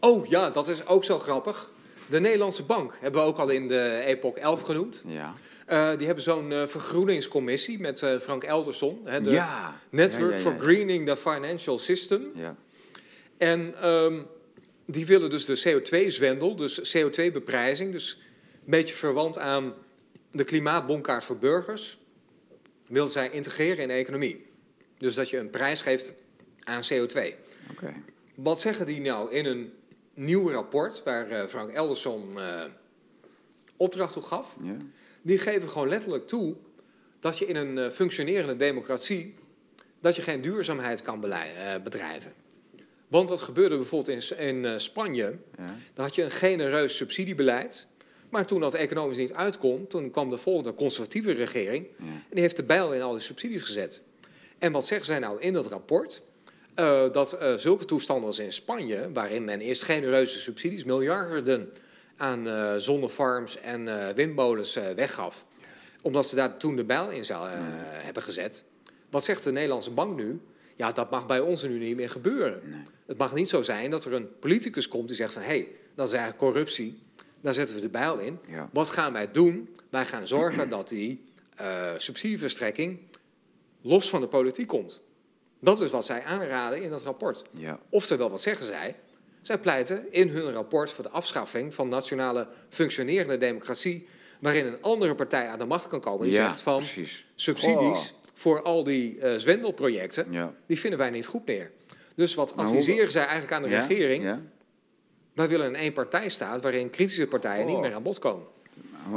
Oh ja, dat is ook zo grappig. De Nederlandse Bank hebben we ook al in de Epoch 11 genoemd. Ja. Eh, die hebben zo'n eh, vergroeningscommissie met eh, Frank Elderson. Hè, de ja. Network Ja, ja, for. Greening the Financial System. Ja. En ehm, die willen dus de CO2-zwendel, dus CO2-beprijzing, dus een beetje verwant aan de klimaatbonkaart voor burgers, willen zij integreren in de economie. Dus dat je een prijs geeft aan CO2. Oké. Wat zeggen die nou in een nieuw rapport, waar eh, Frank Elderson eh, opdracht toe gaf? Ja. Die geven gewoon letterlijk toe dat je in een eh, functionerende democratie dat je geen duurzaamheid kan bedrijven. Want wat gebeurde bijvoorbeeld in, in Spanje? Ja. Dan had je een genereus subsidiebeleid. Maar toen dat economisch niet uitkomt, toen kwam de volgende conservatieve regering. Ja. En die heeft de bijl in al die subsidies gezet. En wat zeggen zij nou in dat rapport? Eh, dat eh, zulke toestanden als in Spanje, waarin men eerst genereuze subsidies, miljarden aan eh, zonnefarms en windmolens weggaf. Omdat ze daar toen de bijl in zou, hebben gezet. Wat zegt de Nederlandse bank nu? Ja, dat mag bij ons nu niet meer gebeuren. Nee. Het mag niet zo zijn dat er een politicus komt die zegt van... hé, hey, dat is eigenlijk corruptie, daar zetten we de bijl in. Ja. Wat gaan wij doen? Wij gaan zorgen dat die subsidieverstrekking los van de politiek komt. Dat is wat zij aanraden in dat rapport. Ja. Oftewel, wat zeggen zij? Zij pleiten in hun rapport voor de afschaffing van nationale functionerende democratie, waarin een andere partij aan de macht kan komen die ja, zegt van precies. subsidies Goh. voor al die eh, zwendelprojecten, Ja. die vinden wij niet goed meer. Dus wat Maar hoe- adviseren zij eigenlijk aan de Ja? regering? Ja? Wij willen een één-partijstaat waarin kritische partijen Goh. niet meer aan bod komen.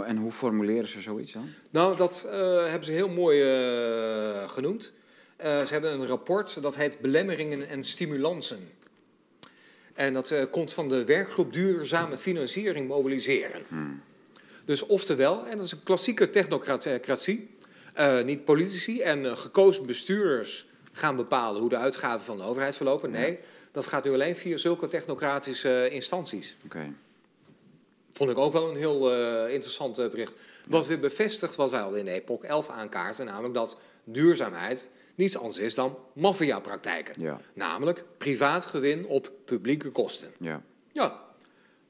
En hoe formuleren ze zoiets dan? Nou, dat eh, hebben ze heel mooi eh, genoemd. Eh, ze hebben een rapport dat heet Belemmeringen en Stimulansen. En dat eh, komt van de werkgroep Duurzame Financiering Mobiliseren. Dus oftewel, en dat is een klassieke technocratie. eh, niet politici en gekozen bestuurders gaan bepalen hoe de uitgaven van de overheid verlopen. Nee, dat gaat nu alleen via zulke technocratische instanties. Oké. Vond ik ook wel een heel interessant bericht. Wat weer bevestigt wat wij al in de Epoch 11 aankaarten, namelijk dat duurzaamheid niets anders is dan maffiapraktijken. Ja. Namelijk privaat gewin op publieke kosten. Ja. Ja,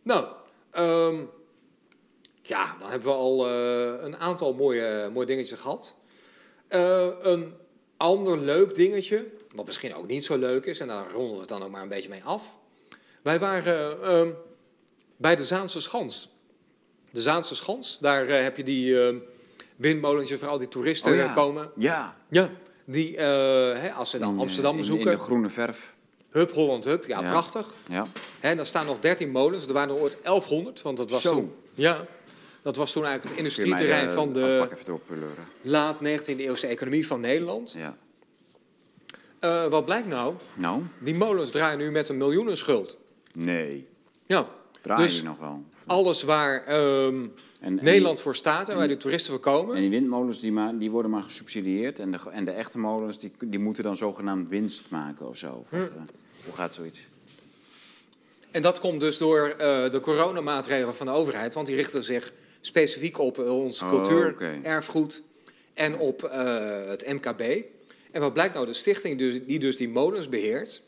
nou, ehm, ja, dan hebben we al eh, een aantal mooie, mooie dingetjes gehad. Eh, een ander leuk dingetje, wat misschien ook niet zo leuk is, en daar ronden we het dan ook maar een beetje mee af. Wij waren ehm, bij de Zaanse Schans. De Zaanse Schans, daar eh, heb je die ehm windmolentjes waar al die toeristen Oh ja. komen. Ja. Ja, die, eh, hè, als ze dan In, Amsterdam eh, in- bezoeken, In de groene verf. Hup Holland Hup, ja, Ja. prachtig. Ja. Hè, daar staan nog 13 molens. Er waren er ooit 1100, want dat was Zo. toen. Ja, dat was toen eigenlijk het je mij industrieterrein de van de laat 19e eeuwse economie van Nederland. Ja. Wat blijkt nou? Nou? Die molens draaien nu met een miljoenenschuld. Nee. Ja, Draai Dus- nog wel? alles waar ehm, En, en Nederland voor staat en waar de toeristen voor Die, komen. en die windmolens die, ma die worden maar gesubsidieerd. En de, en de echte molens die, die moeten dan zogenaamd winst maken of zo. Of wat, Hm. eh, hoe gaat zoiets? En dat komt dus door eh, de coronamaatregelen van de overheid, want die richten zich specifiek op eh, ons Oh, cultuur, erfgoed en op het MKB. En wat blijkt nou, de stichting dus, die dus die molens beheert,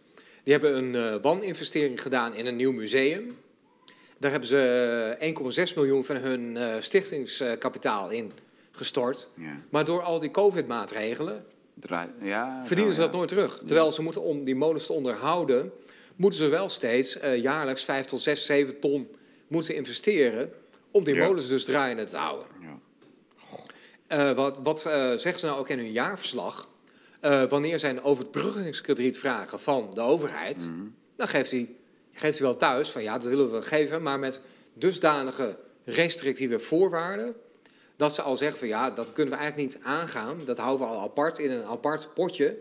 die hebben een waninvestering gedaan in een nieuw museum. Daar hebben ze eh, 1,6 miljoen van hun eh, stichtingskapitaal in gestort. Ja. Maar door al die COVID-maatregelen Draai, ja, verdienen nou, ze dat ja. nooit terug. Terwijl ze moeten om die molens te onderhouden, moeten ze wel steeds eh, jaarlijks 5 tot 6, 7 ton moeten investeren om die molens dus draaiende te houden. Ja. Eh, wat wat eh, zeggen ze nou ook in hun jaarverslag? Eh, wanneer zij een overbruggingskrediet vragen van de overheid, Mhm. dan geeft hij, geeft hij wel thuis van ja, dat willen we geven, maar met dusdanige restrictieve voorwaarden. Dat ze al zeggen van ja, dat kunnen we eigenlijk niet aangaan. Dat houden we al apart in een apart potje.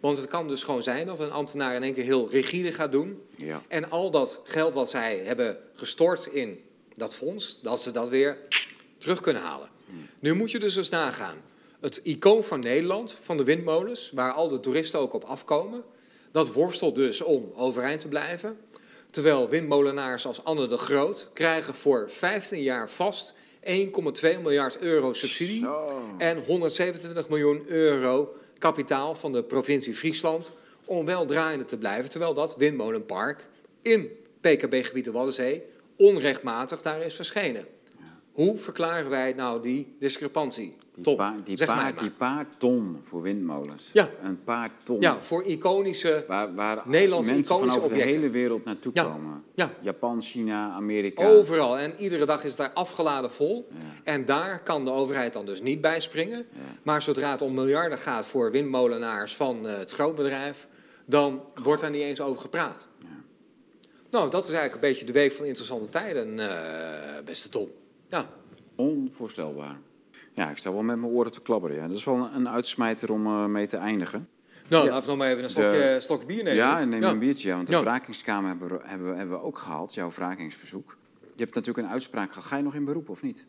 Want het kan dus gewoon zijn dat een ambtenaar in één keer heel rigide gaat doen. Ja. En al dat geld wat zij hebben gestort in dat fonds, dat ze dat weer terug kunnen halen. Nu moet je dus eens nagaan. Het icoon van Nederland, van de windmolens, waar al de toeristen ook op afkomen, dat worstelt dus om overeind te blijven. Terwijl windmolenaars als Anne de Groot krijgen voor 15 jaar vast 1,2 miljard euro subsidie Zo. en 127 miljoen euro kapitaal van de provincie Friesland om wel draaiende te blijven, terwijl dat windmolenpark in PKB-gebied de Waddenzee onrechtmatig daar is verschenen. Hoe verklaren wij nou die discrepantie? Die, Tom, paar, die, zeg paar, maar. die paar ton voor windmolens. Ja. Een paar ton. Ja, voor iconische... Waar, waar Nederlandse mensen van iconische over de hele wereld naartoe Ja. komen. Ja. Japan, China, Amerika. Overal. En iedere dag is het daar afgeladen vol. En daar kan de overheid dan dus niet bij springen. Maar zodra het om miljarden gaat voor windmolenaars van eh, het grootbedrijf, dan wordt daar niet eens over gepraat. Nou, dat is eigenlijk een beetje de week van interessante tijden, eh, beste Tom. Ja, Onvoorstelbaar. Ja, ik sta wel met mijn oren te klapperen. Ja. Dat is wel een, uitsmijter om eh, mee te eindigen. nou, Ja. laten we nog maar even een stokje, stokje bier nemen. ja, en neem ja. een biertje. Ja, want de wrakingskamer hebben we, hebben, we, hebben we ook gehaald, jouw wrakingsverzoek. Je hebt natuurlijk een uitspraak gehad. Ga je nog in beroep of niet?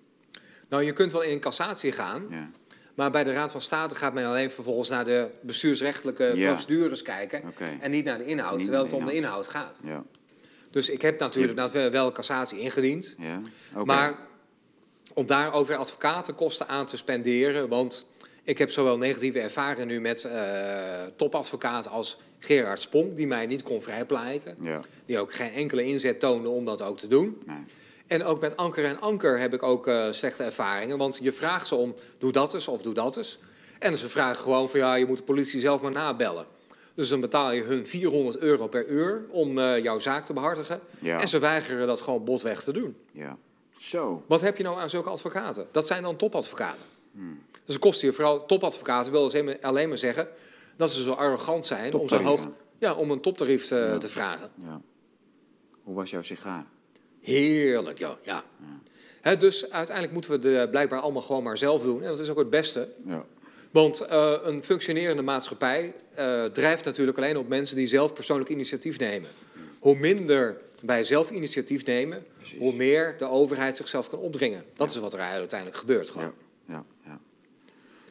Nou, je kunt wel in cassatie gaan. Ja. Maar bij de Raad van State gaat men alleen vervolgens naar de bestuursrechtelijke Ja. procedures kijken. En niet naar de inhoud, Niet terwijl het om de inhoud. gaat. Ja. Dus ik heb natuurlijk wel- wel cassatie ingediend. Maar om daarover advocatenkosten aan te spenderen. Want ik heb zowel negatieve ervaringen nu met eh, topadvocaten als Gerard Spong, die mij niet kon vrijpleiten. Ja. Die ook geen enkele inzet toonde om dat ook te doen. Nee. En ook met Anker en Anker heb ik ook eh, slechte ervaringen. Want je vraagt ze om, doe dat eens of doe dat eens. En ze vragen gewoon van, ja, je moet de politie zelf maar nabellen. Dus dan betaal je hun 400 euro per uur om eh, jouw zaak te behartigen. Ja. En ze weigeren dat gewoon botweg te doen. Ja. Zo. Wat heb je nou aan zulke advocaten? Dat zijn dan topadvocaten. Dus het kost je vooral topadvocaten wil dus alleen maar zeggen dat ze zo arrogant zijn om, zo hoog, ja, om een toptarief te, Ja. te vragen. Ja. Hoe was jouw sigaar? Heerlijk, ja. ja. Dus uiteindelijk moeten we het eh, blijkbaar allemaal gewoon maar zelf doen. En dat is ook het beste. Ja. Want eh, een functionerende maatschappij eh, drijft natuurlijk alleen op mensen die zelf persoonlijk initiatief nemen. Hoe minder wij zelf initiatief nemen, Precies. hoe meer de overheid zichzelf kan opdringen. Dat is wat er uiteindelijk gebeurt gewoon. Ja. Ja. ja.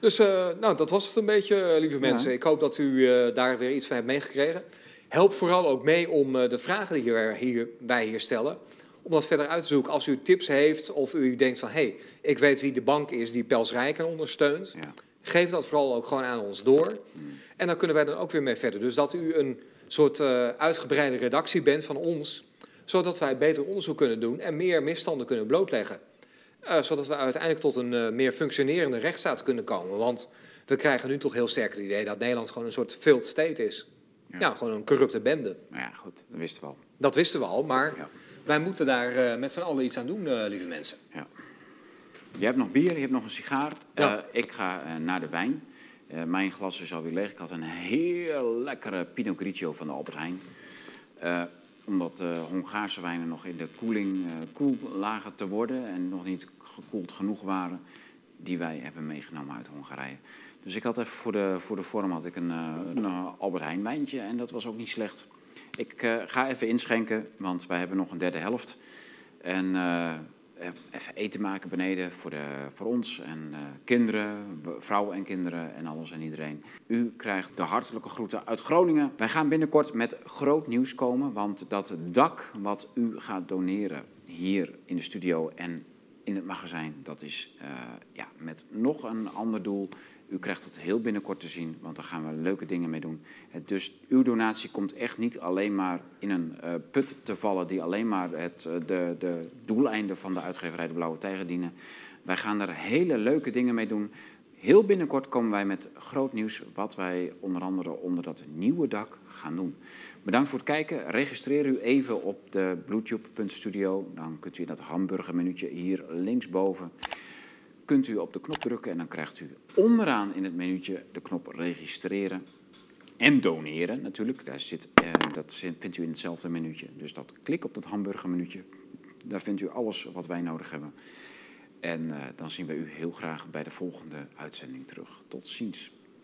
Dus eh, nou, dat was het een beetje, eh, lieve mensen. Ik hoop dat u eh, daar weer iets van hebt meegekregen. Help vooral ook mee om de vragen die hier, hier, wij hier stellen, om dat verder uit te zoeken. Als u tips heeft of u denkt van, hé, hey, ik weet wie de bank is die Pels Rijken ondersteunt. Ja. Geef dat vooral ook gewoon aan ons door. En dan kunnen wij dan ook weer mee verder. Dus dat u een soort uitgebreide redactie bent van ons, zodat wij beter onderzoek kunnen doen en meer misstanden kunnen blootleggen. Eh, zodat we uiteindelijk tot een eh, meer functionerende rechtsstaat kunnen komen. Want we krijgen nu toch heel sterk het idee dat Nederland gewoon een soort failed state is. Ja, Ja. gewoon een corrupte bende. Nou ja, goed. Dat wisten we al. Dat wisten we al, maar Ja. wij moeten daar eh, met z'n allen iets aan doen, lieve mensen. Ja. Je hebt nog bier, je hebt nog een sigaar. Ja. Ik ga naar de wijn. Mijn glas is alweer leeg. Ik had een heel lekkere Pinot Grigio van de Albert Heijn. Eh, omdat de Hongaarse wijnen nog in de koeling eh, koel lagen te worden en nog niet gekoeld genoeg waren, die wij hebben meegenomen uit Hongarije. Dus ik had even voor de, voor de vorm had ik een, eh, een eh, Albert Heijn wijntje en dat was ook niet slecht. Ik eh, ga even inschenken, want wij hebben nog een derde helft. En eh, even eten maken beneden voor, de, voor ons en eh, kinderen, vrouwen en kinderen en alles en iedereen. U krijgt de hartelijke groeten uit Groningen. Wij gaan binnenkort met groot nieuws komen, want dat dak wat u gaat doneren hier in de studio en in het magazijn, dat is eh, ja, met nog een ander doel. U krijgt het heel binnenkort te zien, want daar gaan we leuke dingen mee doen. Het- Dus uw donatie komt echt niet alleen maar in een eh, put te vallen die alleen maar het, eh, de, de doeleinden van de uitgeverij De Blauwe Tijger dienen. Wij gaan er hele leuke dingen mee doen. Heel binnenkort komen wij met groot nieuws wat wij onder andere onder dat nieuwe dak gaan doen. Bedankt voor het kijken. Registreer u even op de bluetube.studio. Dan kunt u in dat hamburgermenuutje hier linksboven kunt u op de knop drukken en dan krijgt u onderaan in het menuutje de knop registreren. En doneren natuurlijk. Daar zit, eh, dat vindt u in hetzelfde menuutje. Dus dat klik op dat hamburgermenuutje. Daar vindt u alles wat wij nodig hebben. En eh, dan zien we u heel graag bij de volgende uitzending terug. Tot ziens.